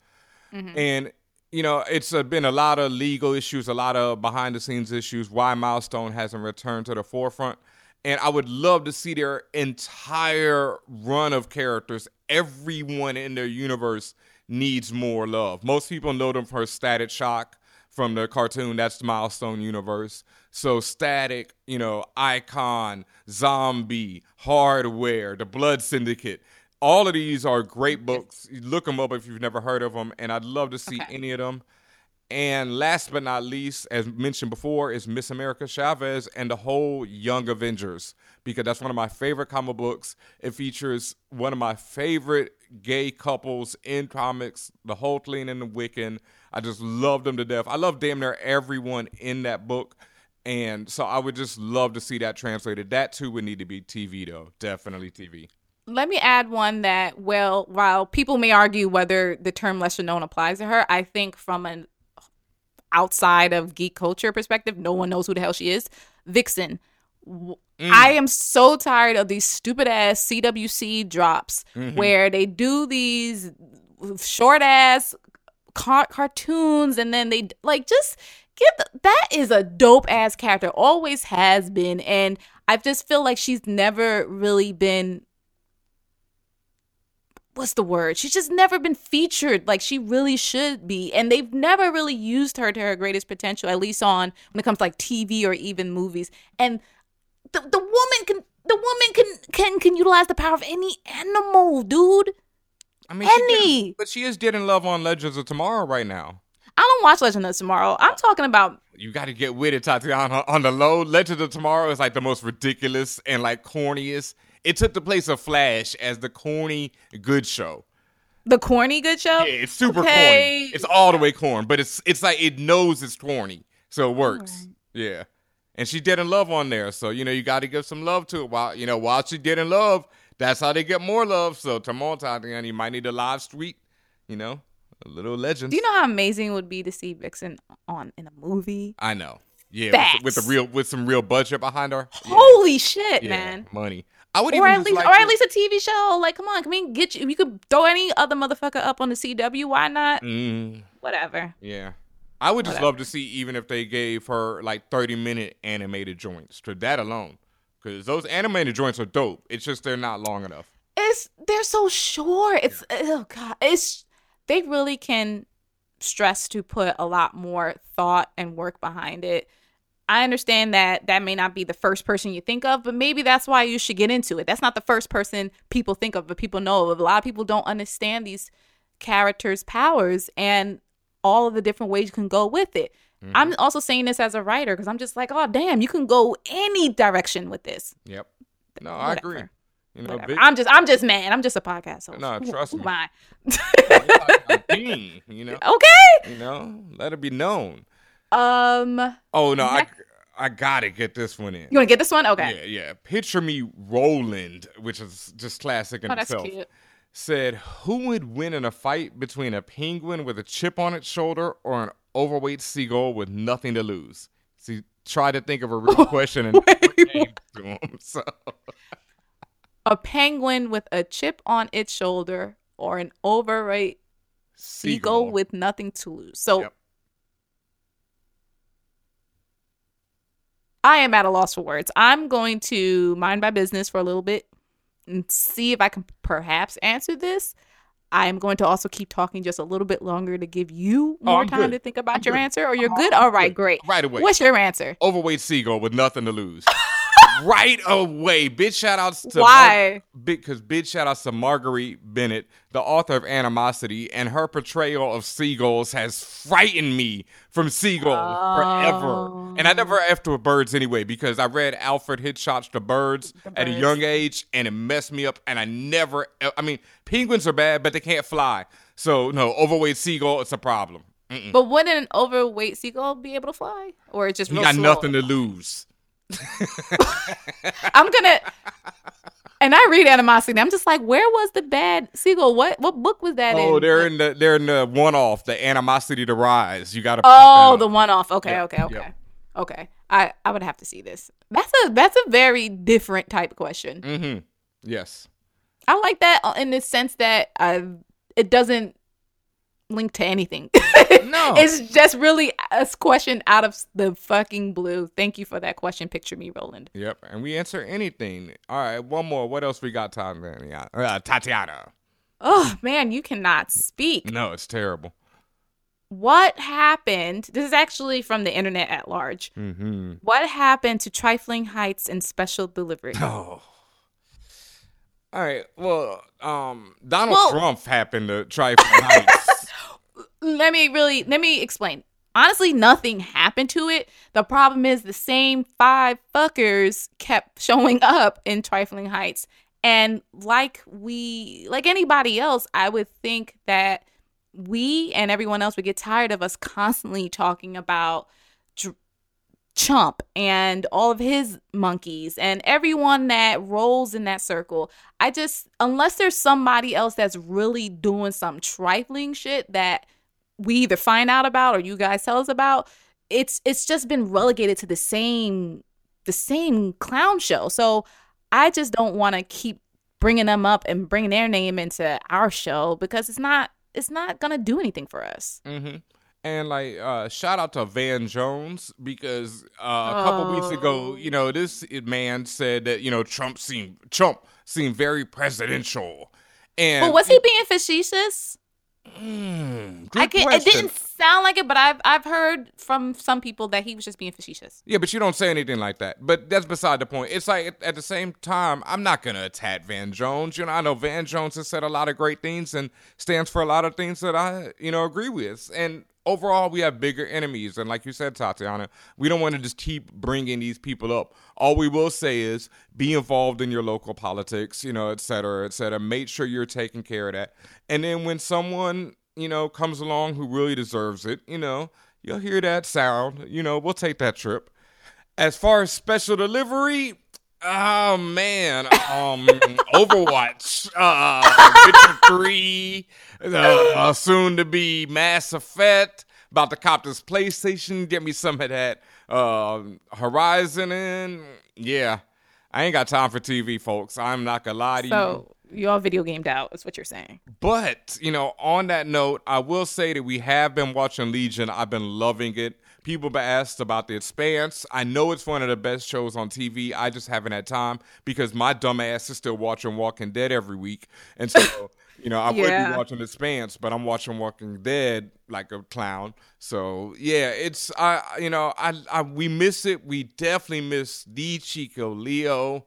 and you know it's uh, been a lot of legal issues a lot of behind the scenes issues why milestone hasn't returned to the forefront. And i would love to see their entire run of characters everyone in their universe needs more love. Most people know them for static shock from the cartoon that's the milestone universe. So static you know icon zombie hardware the blood syndicate all of these are great books. You Look them up if you've never heard of them, and I'd love to see any of them. And last but not least, as mentioned before, is Miss America Chavez and the whole Young Avengers because that's one of my favorite comic books. It features one of my favorite gay couples in comics, the Hulkling and the Wiccan. I just love them to death. I love damn near everyone in that book. And so I would just love to see that translated. That too would need to be TV though. Definitely TV. Let me add one that, well, while people may argue whether the term lesser known applies to her, I think from an outside of geek culture perspective, no one knows who the hell she is. Vixen. I am so tired of these stupid ass CWC drops Mhm. where they do these short ass car- cartoons and then they like just get the, that is a dope ass character always has been and I just feel like she's never really been what's the word? She's just never been featured like she really should be. And they've never really used her to her greatest potential, at least on when it comes to like TV or even movies. And the, the woman can the woman can can can utilize the power of any animal, dude. I mean, she Any. did- but she is dead in love on Legends of Tomorrow right now. I don't watch Legends of Tomorrow. I'm talking about You got to get with it, Tatiana. On the low, Legends of Tomorrow is like the most ridiculous and like corniest. It took the place of Flash as the corny good show. the corny good show. Yeah, it's super Okay. corny. It's all the way corny, but it's it's like it knows it's corny, so it works. Yeah, and she did in love on there, so you know you got to give some love to it. While you know while she did in love, that's how they get more love. So tomorrow, Tatiana, you might need a live street. You know, a little legend. Do you know how amazing it would be to see Vixen on in a movie? I know. Yeah, Facts. with, with the real with some real budget behind her. Yeah, Holy shit, yeah, man! money. I would Or even at least, like or at least a TV show. Like, come on, can we get you? You could throw any other motherfucker up on the CW. Why not? Mm, Whatever. yeah. I would just Whatever. love to see even if they gave her like 30 minute animated joints to that alone. Because those animated joints are dope. It's just they're not long enough. It's they're so short. It's oh god. It's they really can stress to put a lot more thought and work behind it. I understand that that may not be the first person you think of, but maybe that's why you should get into it. That's not the first person people think of, but people know of. A lot of people don't understand these characters' powers and all of the different ways you can go with it. Mm-hmm. I'm also saying this as a writer because I'm just like, oh damn, you can go any direction with this. Yep. No, I agree. You know, Whatever. big, I'm just I'm just mad. I'm just a podcast host. No, trust me. I? you know. Okay. You know, let it be known. Um, Oh no, I I gotta get this one in. you want to get this one? Okay. Yeah, yeah. Picture me Roland, which is just classic in Oh, itself. cute. Said, who would win in a fight between a penguin with a chip on its shoulder or an overweight seagull with nothing to lose? See, try to think of a real question and to him. So A penguin with a chip on its shoulder or an overweight seagull Seagull. with nothing to lose. So Yep. I am at a loss for words. I'm going to mind my business for a little bit and see if I can perhaps answer this. I am going to also keep talking just a little bit longer to give you Oh, more I'm time good. to think about I'm your good. answer. Or you're good? All right, great. right away. What's your answer? overweight seagull with nothing to lose. right away. Big shout outs to Why? Because big shout outs to Marguerite Bennett, the author of Animosity, and her portrayal of seagulls has frightened me from seagulls forever. Oh. And I never after birds anyway because I read Alfred Hitchcock's The Birds at a young age and it messed me up. And I never, uh, I mean, penguins are bad, but they can't fly. So no, overweight seagull, it's a problem. Mm-mm. But wouldn't an overweight seagull be able to fly? Or it's just You real got slow? nothing to lose. I'm gonna. And I read animosity. I'm just like, where was the bad seagull? What what book was that Oh, in? they're in the they're in the one off, the animosity to rise. You got to. Oh, the one off. Okay, Yeah, okay, okay, yeah. okay. I I would have to see this. That's a that's a very different type question. Mm-hmm. Yes. I like that uh, in the sense that uh, it doesn't link to anything. No. it's just really a question out of the fucking blue. Thank you for that question. Picture me, Roland. Yep. And we answer anything. All right. One more. What else we got, Tatiana? Uh, Tatiana. Oh man, you cannot speak. No, it's terrible. What happened? This is actually from the internet at large. Mm-hmm. What happened to trifling heights and special delivery? Oh. All right. Well, um, Donald Well- Trump happened to Trifling heights. let me really let me explain. Honestly, nothing happened to it. The problem is the same five fuckers kept showing up in trifling heights. And like we like anybody else, I would think that we and everyone else would get tired of us constantly talking about Dr- Chump and all of his monkeys and everyone that rolls in that circle. I just, unless there's somebody else that's really doing some trifling shit that we either find out about or you guys tell us about, it's it's just been relegated to the same the same clown show. So I just don't want to keep bringing them up and bringing their name into our show because it's not it's not gonna do anything for us. Mm-hmm. And like, uh, shout out to Van Jones because uh, a couple weeks ago, you know, this man said that you know Trump seemed Trump seemed very presidential, And But was he being facetious? Mm, I can, it didn't sound like it, but I've I've heard from some people that he was just being facetious. Yeah, but you don't say anything like that. But that's beside the point. It's like at- at the same time, I'm not gonna attack Van Jones. You know, I know Van Jones has said a lot of great things and stands for a lot of things that I, you know, agree with. And overall, we have bigger enemies. And like you said, Tatiana, we don't want to just keep bringing these people up. All we will say is be involved in your local politics, you know, et cetera, et cetera. Make sure you're taking care of that. And then when someone, you know, comes along who really deserves it, you know, you'll hear that sound. You know, we'll take that trip. As far as special delivery, oh man, um, Overwatch, uh, Witcher Three, uh, soon to be Mass Effect. About to cop this PlayStation, get me some of that uh, Horizon in. Yeah, I ain't got time for TV, folks. I'm not gonna lie to you. So you all video gamed out, is what you're saying. But, you know, on that note, I will say that we have been watching Legion. I've been loving it. People have asked about The Expanse. I know it's one of the best shows on TV. I just haven't had time because my dumb ass is still watching Walking Dead every week. And so, you know, I would Yeah. be watching The Expanse, but I'm watching Walking Dead like a clown. So, yeah, it's, I, you know, I, I we miss it. We definitely miss the Chico Leo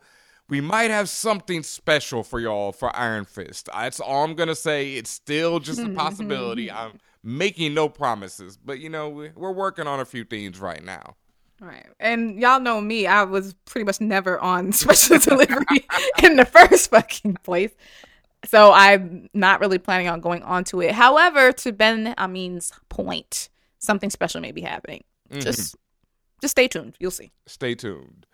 we might have something special for y'all for Iron Fist. That's all I'm gonna say. It's still just a possibility. I'm making no promises, but you know we- we're working on a few things right now. Right. And y'all know me, I was pretty much never on special delivery in the first fucking place. So I'm not really planning on going on to it. However, to BenHameen's point, something special may be happening. Mhm. Just just stay tuned. You'll see. Stay tuned.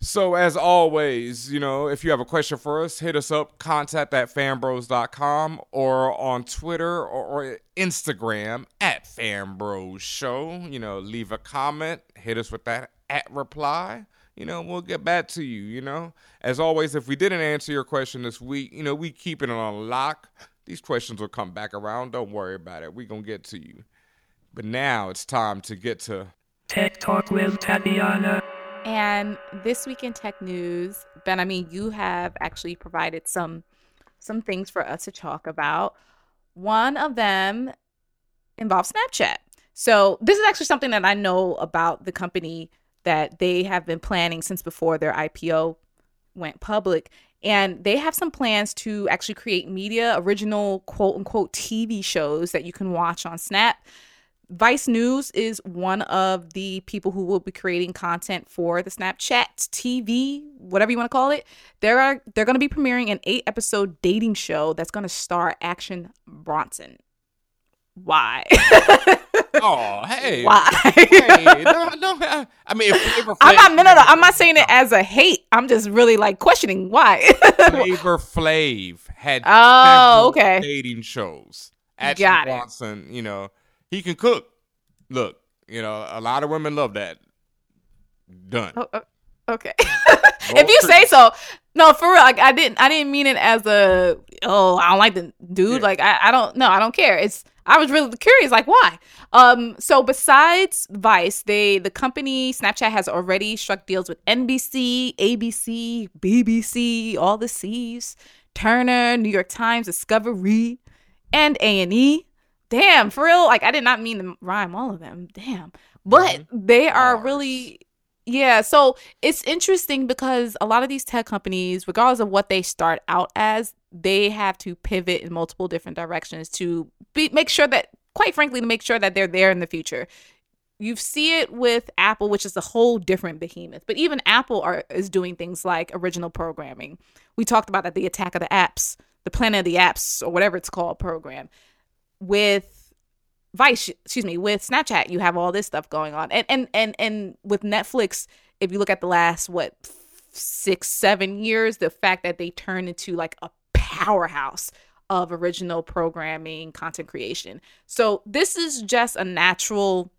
So as always, you know, if you have a question for us, hit us up, contact at fanbros.com or on Twitter or, or Instagram at fanbros show. You know, leave a comment, hit us with that at reply. You know, we'll get back to you, you know. As always, if we didn't answer your question this week, you know, we keeping it on lock. These questions will come back around. Don't worry about it. We're gonna get to you. But now it's time to get to Tech Talk with Tatiana. And this week in tech news, Ben, I mean, you have actually provided some some things for us to talk about. One of them involves Snapchat. So this is actually something that I know about the company that they have been planning since before their IPO went public. And they have some plans to actually create media, original quote unquote TV shows that you can watch on Snap. Vice News is one of the people who will be creating content for the Snapchat TV, whatever you want to call it. There are they're going to be premiering an eight episode dating show that's going to star Action Bronson. Why? Oh, hey. Why? hey, no, no, I mean, if Flavor I'm not no no no. I'm not saying it as a hate. I'm just really like questioning why. Flavor Flav had Oh, okay. dating shows. Action Got it. Bronson, you know, he can cook. Look, you know, a lot of women love that. Done. Oh, oh, okay. if you say so. No, for real. Like I didn't I didn't mean it as a oh, I don't like the dude. Like I, I don't no, I don't care. It's I was really curious, like why? Um, so besides Vice, they the company Snapchat has already struck deals with NBC, ABC, BBC, all the C's, Turner, New York Times, Discovery, and A and E. Damn, for real. Like I did not mean to rhyme all of them. Damn, but mm-hmm. they are really yeah, so it's interesting because a lot of these tech companies, regardless of what they start out as, they have to pivot in multiple different directions to be, make sure that, quite frankly, to make sure that they're there in the future. You see it with Apple, which is a whole different behemoth. But even Apple are, is doing things like original programming. We talked about that the Attack of the Apps, the Planet of the Apps, or whatever it's called program. With Vice, excuse me, with Snapchat, you have all this stuff going on, and and and and with Netflix, if you look at the last what six, seven years, the fact that they turned into like a powerhouse of original programming, content creation. So this is just a natural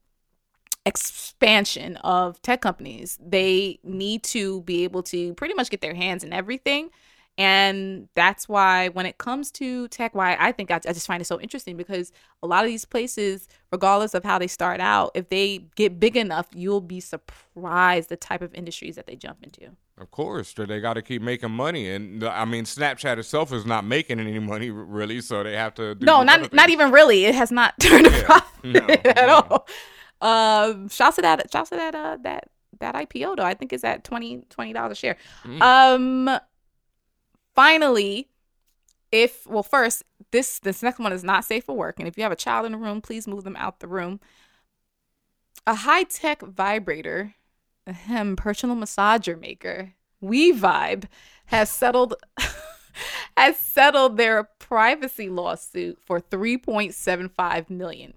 expansion of tech companies. They need to be able to pretty much get their hands in everything. And that's why when it comes to tech, why I think I, I just find it so interesting because a lot of these places, regardless of how they start out, if they get big enough, you'll be surprised the type of industries that they jump into. Of course, they got to keep making money, and I mean, Snapchat itself is not making any money really, so they have to. Do no, not not even really. It has not turned a profit No, at all. Um, shouts to that. Shouts to that. Uh, that that IPO though. I think is at 20 dollars a share. Mm. Um, finally, if well, first this this next one is not safe for work, and if you have a child in the room, please move them out the room. A high tech vibrator, a ahem, personal massager maker, We Vibe, has settled has settled their privacy lawsuit for 3.75 million.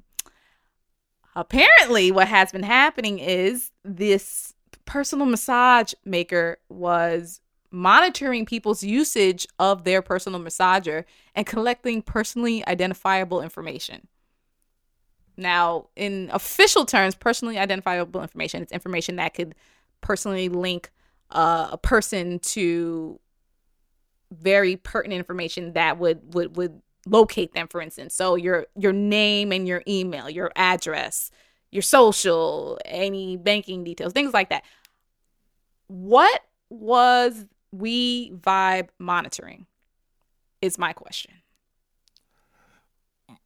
Apparently, what has been happening is this personal massage maker was monitoring people's usage of their personal massager and collecting personally identifiable information. Now, in official terms, personally identifiable information, it's information that could personally link uh, a person to very pertinent information that would would would locate them for instance so your your name and your email your address your social any banking details things like that what was we vibe monitoring is my question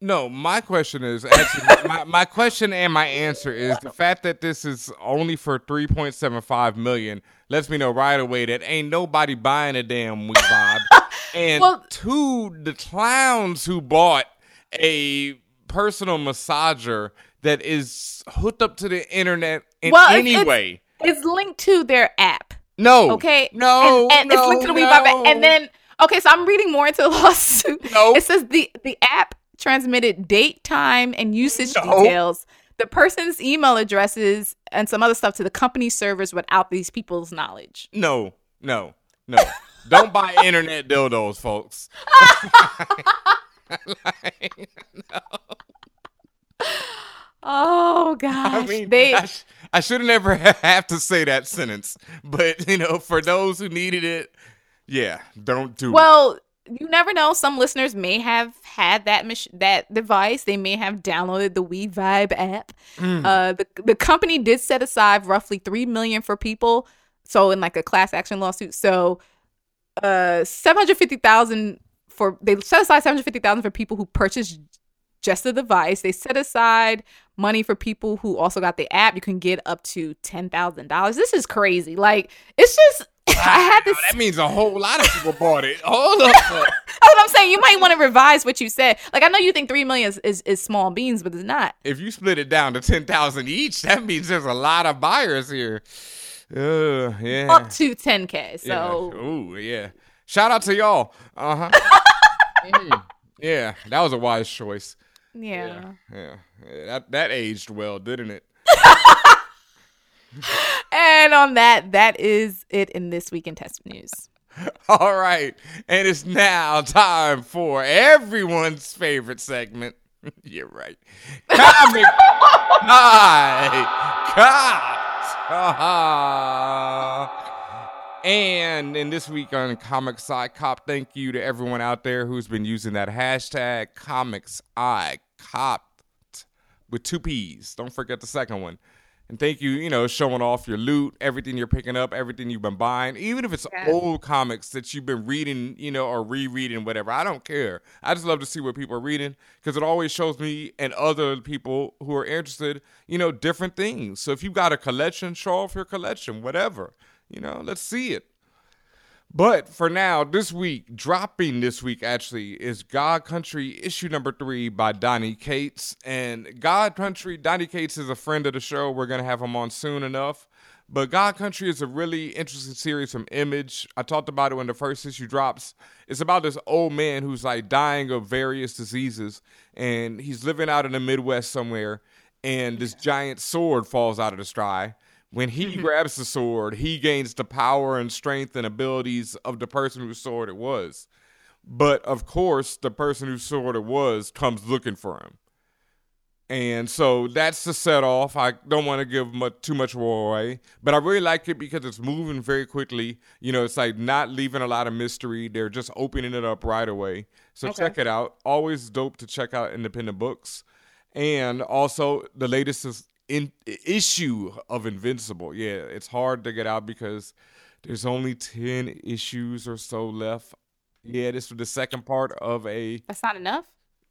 No, my question is actually my, my question and my answer is the fact that this is only for three point seven five million lets me know right away that ain't nobody buying a damn We Vibe. and Well- two, the clowns who bought a personal massager that is hooked up to the internet in well any it's, way. it's linked to their app No. okay No, and, and it's linked to the no. We and then okay so i'm reading more into the lawsuit No. it says the the app transmitted date time and usage No. details the person's email addresses and some other stuff to the company servers without these people's knowledge No, no, no. Don't buy internet dildos, folks. Like, no. oh gosh I mean, they I, sh- I should have never have to say that sentence, but you know, for those who needed it, yeah, don't do it. Well, you never know. Some listeners may have had that mach- that device. They may have downloaded the We Vibe app. Mm. Uh, the the company did set aside roughly three million for people. So in like a class action lawsuit. So, uh, seven hundred fifty thousand for they set aside seven hundred fifty thousand for people who purchased just the device. They set aside money for people who also got the app. You can get up to ten thousand dollars. This is crazy. Like it's just I had this. that means a whole lot of people bought it. Hold up. That's what I'm saying. You might want to revise what you said. Like I know you think three million is, is, is small beans, but it's not. if you split it down to ten thousand each, that means there's a lot of buyers here. Uh, yeah. Up to 10k. Yeah. So Ooh, yeah. Shout out to y'all. Uh huh. yeah, that was a wise choice. Yeah. Yeah, yeah. That that aged well, didn't it? And on that, that is it in this week in test news. All right, and it's now time for everyone's favorite segment. You're right. Comic Eye Cop. And in this week on Comics Eye Cop, thank you to everyone out there who's been using that hashtag Comics Eye Cop with two P's. Don't forget the second one. And thank you, you know, showing off your loot, everything you're picking up, everything you've been buying, even if it's Yes. old comics that you've been reading, you know, or rereading, whatever. I don't care. I just love to see what people are reading because it always shows me and other people who are interested, you know, different things. So if you've got a collection, show off your collection, whatever. You know, let's see it. But for now, this week, dropping this week actually, is God Country issue number three by Donny Cates. And God Country, Donny Cates is a friend of the show. We're going to have him on soon enough. But God Country is a really interesting series from Image. I talked about it when the first issue drops. It's about this old man who's like dying of various diseases, and he's living out in the Midwest somewhere, and this giant sword falls out of the sky. When he mm-hmm. grabs the sword, he gains the power and strength and abilities of the person whose sword it was. But of course, the person whose sword it was comes looking for him. And so that's the set off. I don't want to give much, too much away, but I really like it because it's moving very quickly. You know, it's like not leaving a lot of mystery. They're just opening it up right away. So Okay. check it out. Always dope to check out independent books. And also the latest is in issue of Invincible. Yeah, it's hard to get out because There's only 10 issues or so left. Yeah, this was the second part of a That's not enough.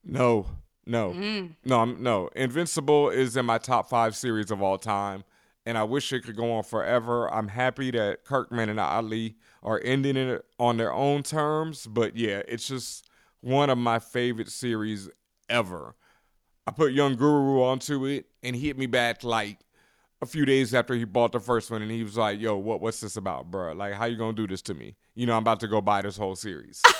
no, no, Mm. no, I'm, no. Invincible is in my top five series of all time, and I wish it could go on forever. I'm happy that Kirkman and Ottley are ending it on their own terms, but yeah, it's just one of my favorite series ever. I put Young Guru onto it, and he hit me back like a few days after he bought the first one, and he was like, "Yo, what what's this about, bro? Like, how you gonna do this to me? You know, I'm about to go buy this whole series."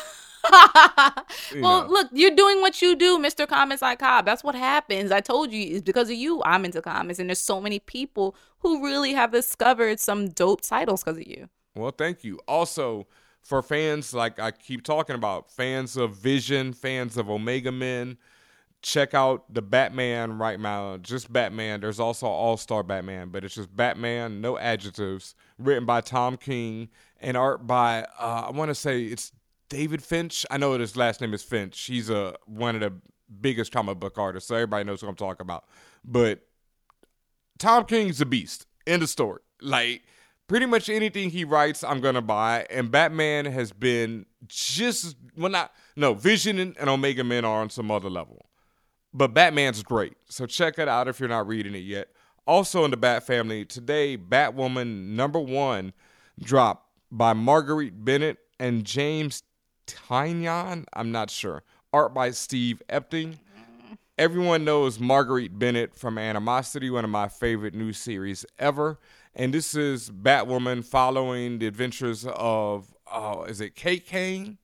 Well, know. look, you're doing what you do, Mr. Comics Like Cobb. That's what happens. I told you it's because of you I'm into comics, and there's so many people who really have discovered some dope titles because of you. Well, thank you. Also, for fans like I keep talking about, fans of Vision, fans of Omega Men, check out the Batman right now. Just Batman. There's also All Star Batman, but it's just Batman, no adjectives. Written by Tom King and art by uh, I want to say it's David Finch. I know his last name is Finch. He's a one of the biggest comic book artists, so everybody knows what I'm talking about. But Tom King's a beast. End of story. Like pretty much anything he writes, I'm gonna buy. And Batman has been just well, not no Vision and, and Omega Men are on some other level, but Batman's great. So check it out if you're not reading it yet. Also in the Bat family today, Batwoman number one dropped by Marguerite Bennett and James Tynion. I'm not sure. Art by Steve Epting. Everyone knows Marguerite Bennett from Animosity, one of my favorite new series ever. And this is Batwoman following the adventures of, oh, is it Kate Kane?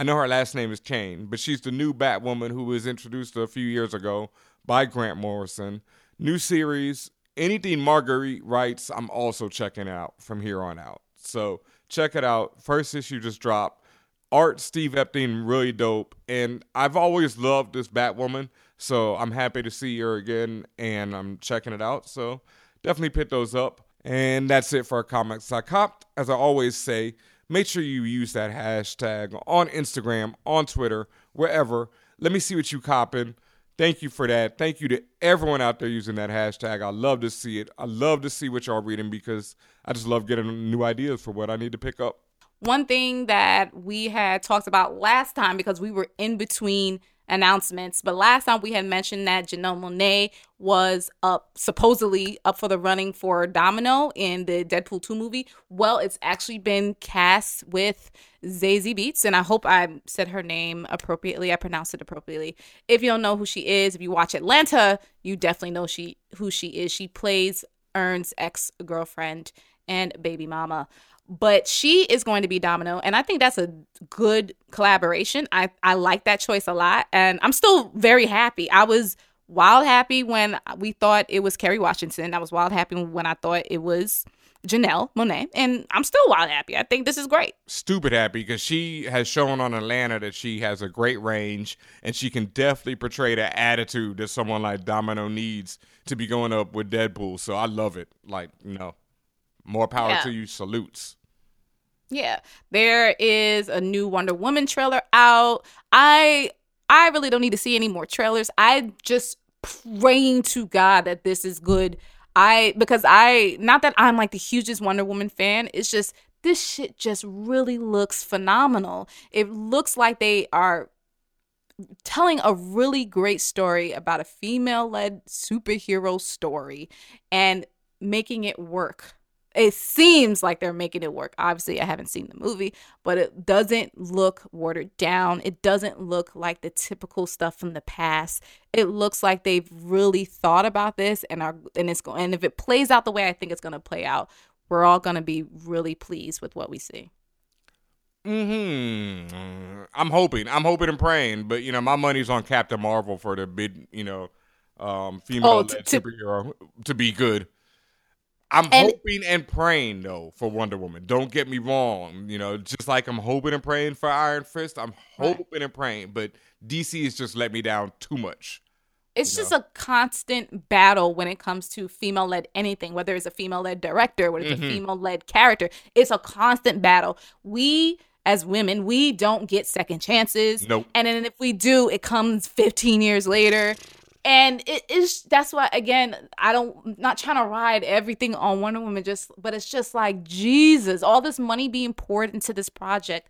I know her last name is Kane, but she's the new Batwoman who was introduced a few years ago by Grant Morrison. New series. Anything Marguerite writes, I'm also checking out from here on out. So check it out. First issue just dropped. Art Steve Epting really dope, and I've always loved this Batwoman, so I'm happy to see her again, and I'm checking it out. So definitely pick those up. And that's it for our comics I copped. As I always say, make sure you use that hashtag on Instagram, on Twitter, wherever. Let me see what you copping. Thank you for that. Thank you to everyone out there using that hashtag. I love to see it. I love to see what y'all reading because I just love getting new ideas for what I need to pick up. One thing that we had talked about last time because we were in between announcements, but last time we had mentioned that Janelle Monáe was up supposedly up for the running for Domino in the Deadpool 2 movie. Well, it's actually been cast with Zazie Beetz, and I hope I said her name appropriately. I pronounced it appropriately. If you don't know who she is, if you watch Atlanta, you definitely know she who she is. She plays Earn's ex girlfriend and baby mama but she is going to be Domino, and I think that's a good collaboration. I I like that choice a lot, and I'm still very happy. I was wild happy when we thought it was Kerry Washington. I was wild happy when I thought it was Janelle Monáe, and I'm still wild happy. I think this is great. Stupid happy because she has shown on Atlanta that she has a great range and she can definitely portray the attitude that someone like Domino needs to be going up with Deadpool. So I love it. Like, you know, more power Yeah. to you. Salutes. Yeah, there is a new Wonder Woman trailer out. I I really don't need to see any more trailers. I just praying to God that this is good. I because I not that I'm like the hugest Wonder Woman fan. It's just this shit just really looks phenomenal. It looks like they are telling a really great story about a female-led superhero story and making it work it seems like they're making it work. Obviously, I haven't seen the movie, but it doesn't look watered down. It doesn't look like the typical stuff from the past. It looks like they've really thought about this and are and it's going and if it plays out the way I think it's going to play out, we're all going to be really pleased with what we see. Hmm. I'm hoping. I'm hoping and praying, but you know, my money's on Captain Marvel for the big, you know, um, female Oh, to- superhero to be good. I'm And- hoping and praying though for Wonder Woman. Don't get me wrong. You know, just like I'm hoping and praying for Iron Fist, I'm hoping and praying, but DC has just let me down too much. It's just a constant battle when it comes to female led anything, whether it's a female led director, whether it's Mhm. a female led character. It's a constant battle. We as women, we don't get second chances. Nope. And then if we do, it comes 15 years later. And it is that's why again i don't not trying to ride everything on wonder woman just but it's just like jesus all this money being poured into this project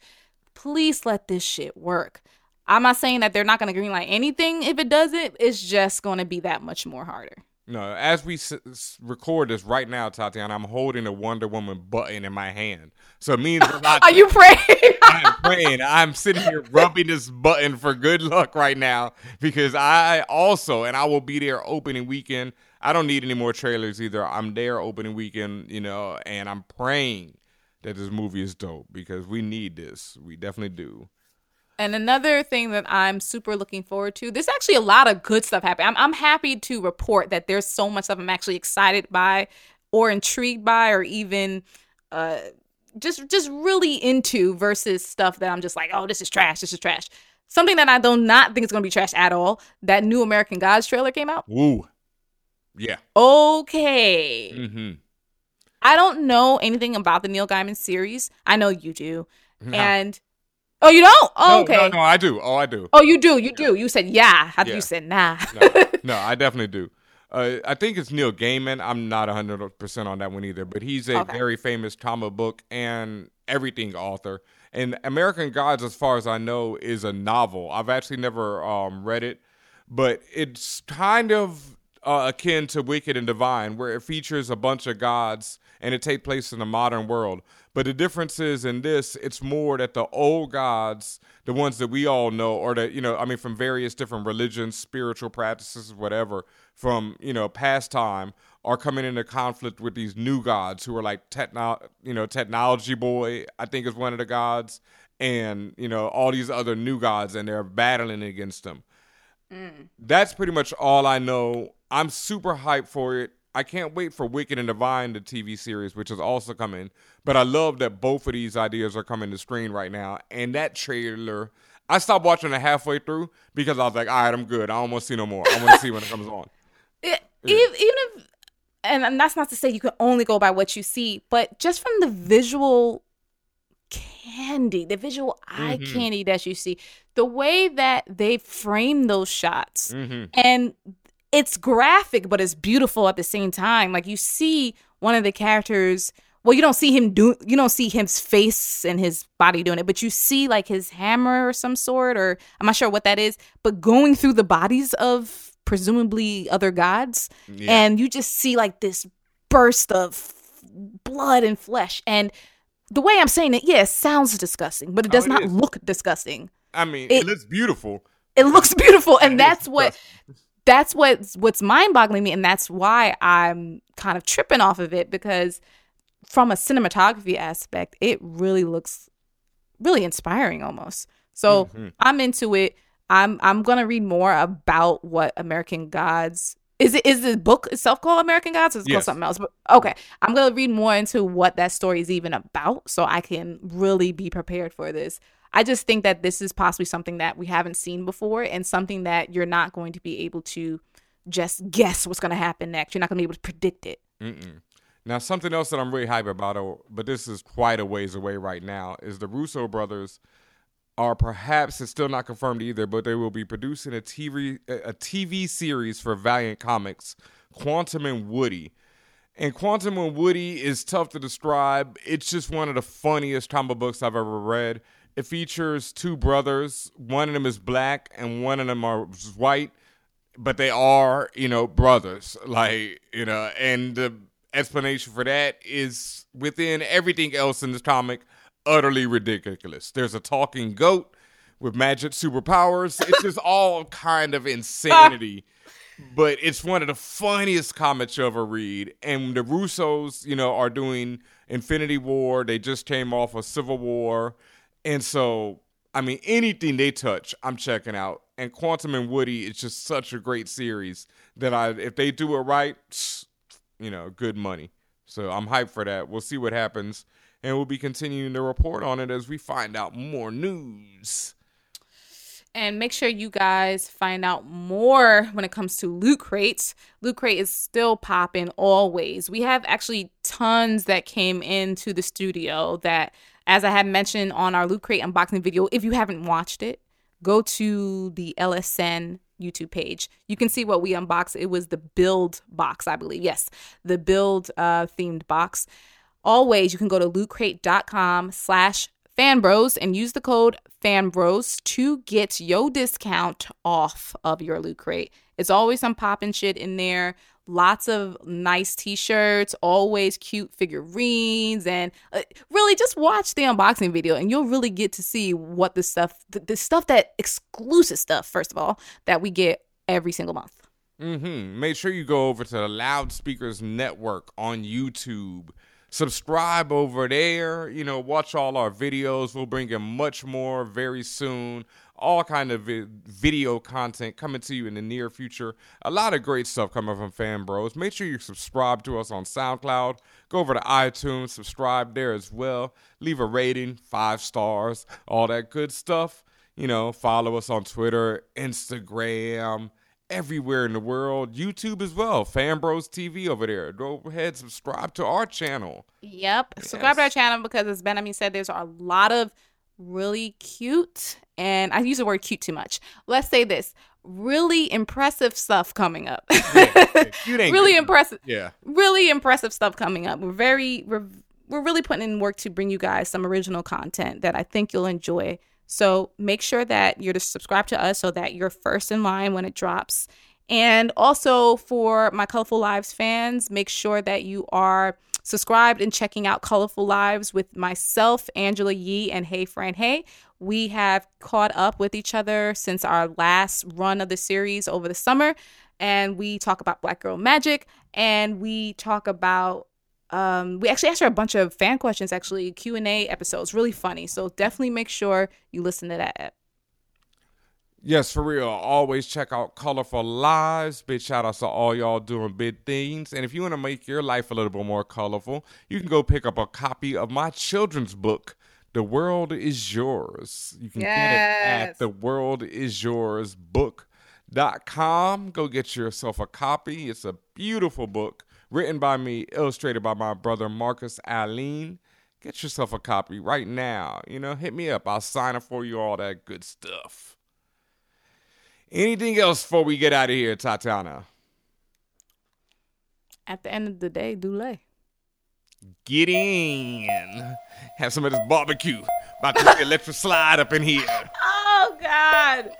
please let this shit work. I'm not saying that they're not going to greenlight anything. If it doesn't it's just going to be that much more harder No, as we s- record this right now, Tatiana, I'm holding a Wonder Woman button in my hand. So it means are you praying I'm praying. I'm sitting here rubbing this button for good luck right now because I also, and I will be there opening weekend. I don't need any more trailers either. I'm there opening weekend, you know, and I'm praying that this movie is dope because we need this. We definitely do. And another thing that I'm super looking forward to, there's actually a lot of good stuff happening. I'm, I'm happy to report that there's so much stuff I'm actually excited by or intrigued by or even uh, just just really into versus stuff that I'm just like, oh, this is trash, this is trash. Something that I do not think is going to be trash at all. That new American Gods trailer came out. Woo. Yeah. Okay. Mm-hmm. I don't know anything about the Neil Gaiman series. I know you do. No. And oh, you don't? Oh, No, okay. No, no, I do. Oh, I do. Oh, you do. You do. You said yeah. How Yeah. you said nah? no, no, I definitely do. Uh, I think it's Neil Gaiman. I'm not 100% on that one either, but he's a Okay. very famous comic book and everything author. And American Gods, as far as I know, is a novel. I've actually never um, read it, but it's kind of uh, akin to Wicked and Divine, where it features a bunch of gods and it takes place in the modern world. But the difference is in this, it's more that the old gods, the ones that we all know, or that, you know, I mean, from various different religions, spiritual practices, whatever, from, you know, past time, are coming into conflict with these new gods who are like techno, you know, technology boy, I think is one of the gods, and, you know, all these other new gods, and they're battling against them mm. that's pretty much all I know. I'm super hyped for it. I can't wait for Wicked and Divine, the TV series, which is also coming. But I love that both of these ideas are coming to screen right now. And that trailer, I stopped watching it halfway through because I was like, all right, I'm good. I don't want to see no more. I want to see when it comes on. It- even, even if, and, and that's not to say you can only go by what you see, but just from the visual candy, the visual eye Mhm. candy that you see, the way that they frame those shots, Mhm. and it's graphic, but it's beautiful at the same time. Like you see one of the characters. Well, you don't see him do. You don't see his face and his body doing it, but you see like his hammer or some sort, or I'm not sure what that is. But going through the bodies of presumably other gods, Yeah. and you just see like this burst of blood and flesh. And the way I'm saying it, yeah, it sounds disgusting, but it does Oh, it not is. look disgusting. I mean, it, It- looks beautiful. It looks beautiful, and that's what that's what's what's mind-boggling me, and that's why I'm kind of tripping off of it because from a cinematography aspect, it really looks really inspiring almost. So Mhm. I'm into it. I'm I'm gonna read more about what American Gods is. It is the book itself called American Gods, or is it called something else? But okay, I'm gonna read more into what that story is even about, so I can really be prepared for this. I just think that this is possibly something that we haven't seen before, and something that you're not going to be able to just guess what's gonna happen next. You're not gonna be able to predict it. Mm-mm. Now, something else that I'm really hyped about, oh, but this is quite a ways away right now, is the Russo brothers are perhaps it's still not confirmed either, but they will be producing a TV a TV series for Valiant Comics, Quantum and Woody. And Quantum and Woody is tough to describe. It's just one of the funniest comic books I've ever read. It features two brothers. One of them is black, and one of them are white but they are, you know, brothers. Like, you know, and the explanation for that is within everything else in this comic, utterly ridiculous. There's a talking goat with magic superpowers. It's just all kind of insanity. But it's one of the funniest comics you'll ever read. And the Russos, you know, are doing Infinity War. They just came off of Civil War. And so, I mean, anything they touch, I'm checking out. And Quantum and Woody is just such a great series that I, if they do it right, you know, good money. So I'm hyped for that. We'll see what happens, and we'll be continuing to report on it as we find out more news. And make sure you guys find out more when it comes to loot crates. Loot crate is still popping always. We have actually tons that came into the studio that, as I had mentioned on our loot crate unboxing video, if you haven't watched it, go to the LSN YouTube page. You can see what we unboxed. It was the build box, I believe. Yes, the build uh, themed box. Always, you can go to lootcrate.com slash fanbros and use the code fanbros to get your discount off of your loot crate. It's always some popping shit in there. Lots of nice t-shirts, always cute figurines, and uh, really just watch the unboxing video, and you'll really get to see what the stuff, the, the stuff that exclusive stuff, first of all, that we get every single month. Mm-hmm. Make sure you go over to the Loudspeakers Network on YouTube. Subscribe over there. You know, watch all our videos. We'll bring in much more very soon. All kind of vi- video content coming to you in the near future. A lot of great stuff coming from Fan Bros. Make sure you subscribe to us on SoundCloud. Go over to iTunes, subscribe there as well. Leave a rating, five stars, all that good stuff. You know, follow us on Twitter, Instagram, everywhere in the world. YouTube as well. Fanbros TV over there. Go ahead, subscribe to our channel. Yep. Subscribe to our channel because, as BenHameen said, there's a lot of really cute, and I use the word cute too much. Let's say this really impressive stuff coming up. Ain't really good. impressive. Yeah. Really impressive stuff coming up. We're very, we're, we're really putting in work to bring you guys some original content that I think you'll enjoy. So make sure that you're to subscribe to us so that you're first in line when it drops. And also for my Colorful Lives fans, make sure that you are subscribed and checking out Colorful Lives with myself, Angela Yee, and Hey Fran Hey. We have caught up with each other since our last run of the series over the summer. And we talk about Black Girl Magic and we talk about um, we actually asked her a bunch of fan questions actually q&a episodes really funny so definitely make sure you listen to that Yes, for real. Always check out Colorful Lives. Big shout outs to all y'all doing big things. And if you want to make your life a little bit more colorful, you can go pick up a copy of my children's book, The World Is Yours. You can get it at Yes. The World Is Yours book.com. Go get yourself a copy. It's a beautiful book written by me, illustrated by my brother Marcus Aline. Get yourself a copy right now. You know, hit me up. I'll sign it for you, all that good stuff. Anything else before we get out of here, Tatiana? at the end of the day Dule. Get in. Have some of this barbecue. About to electric slide up in here. oh god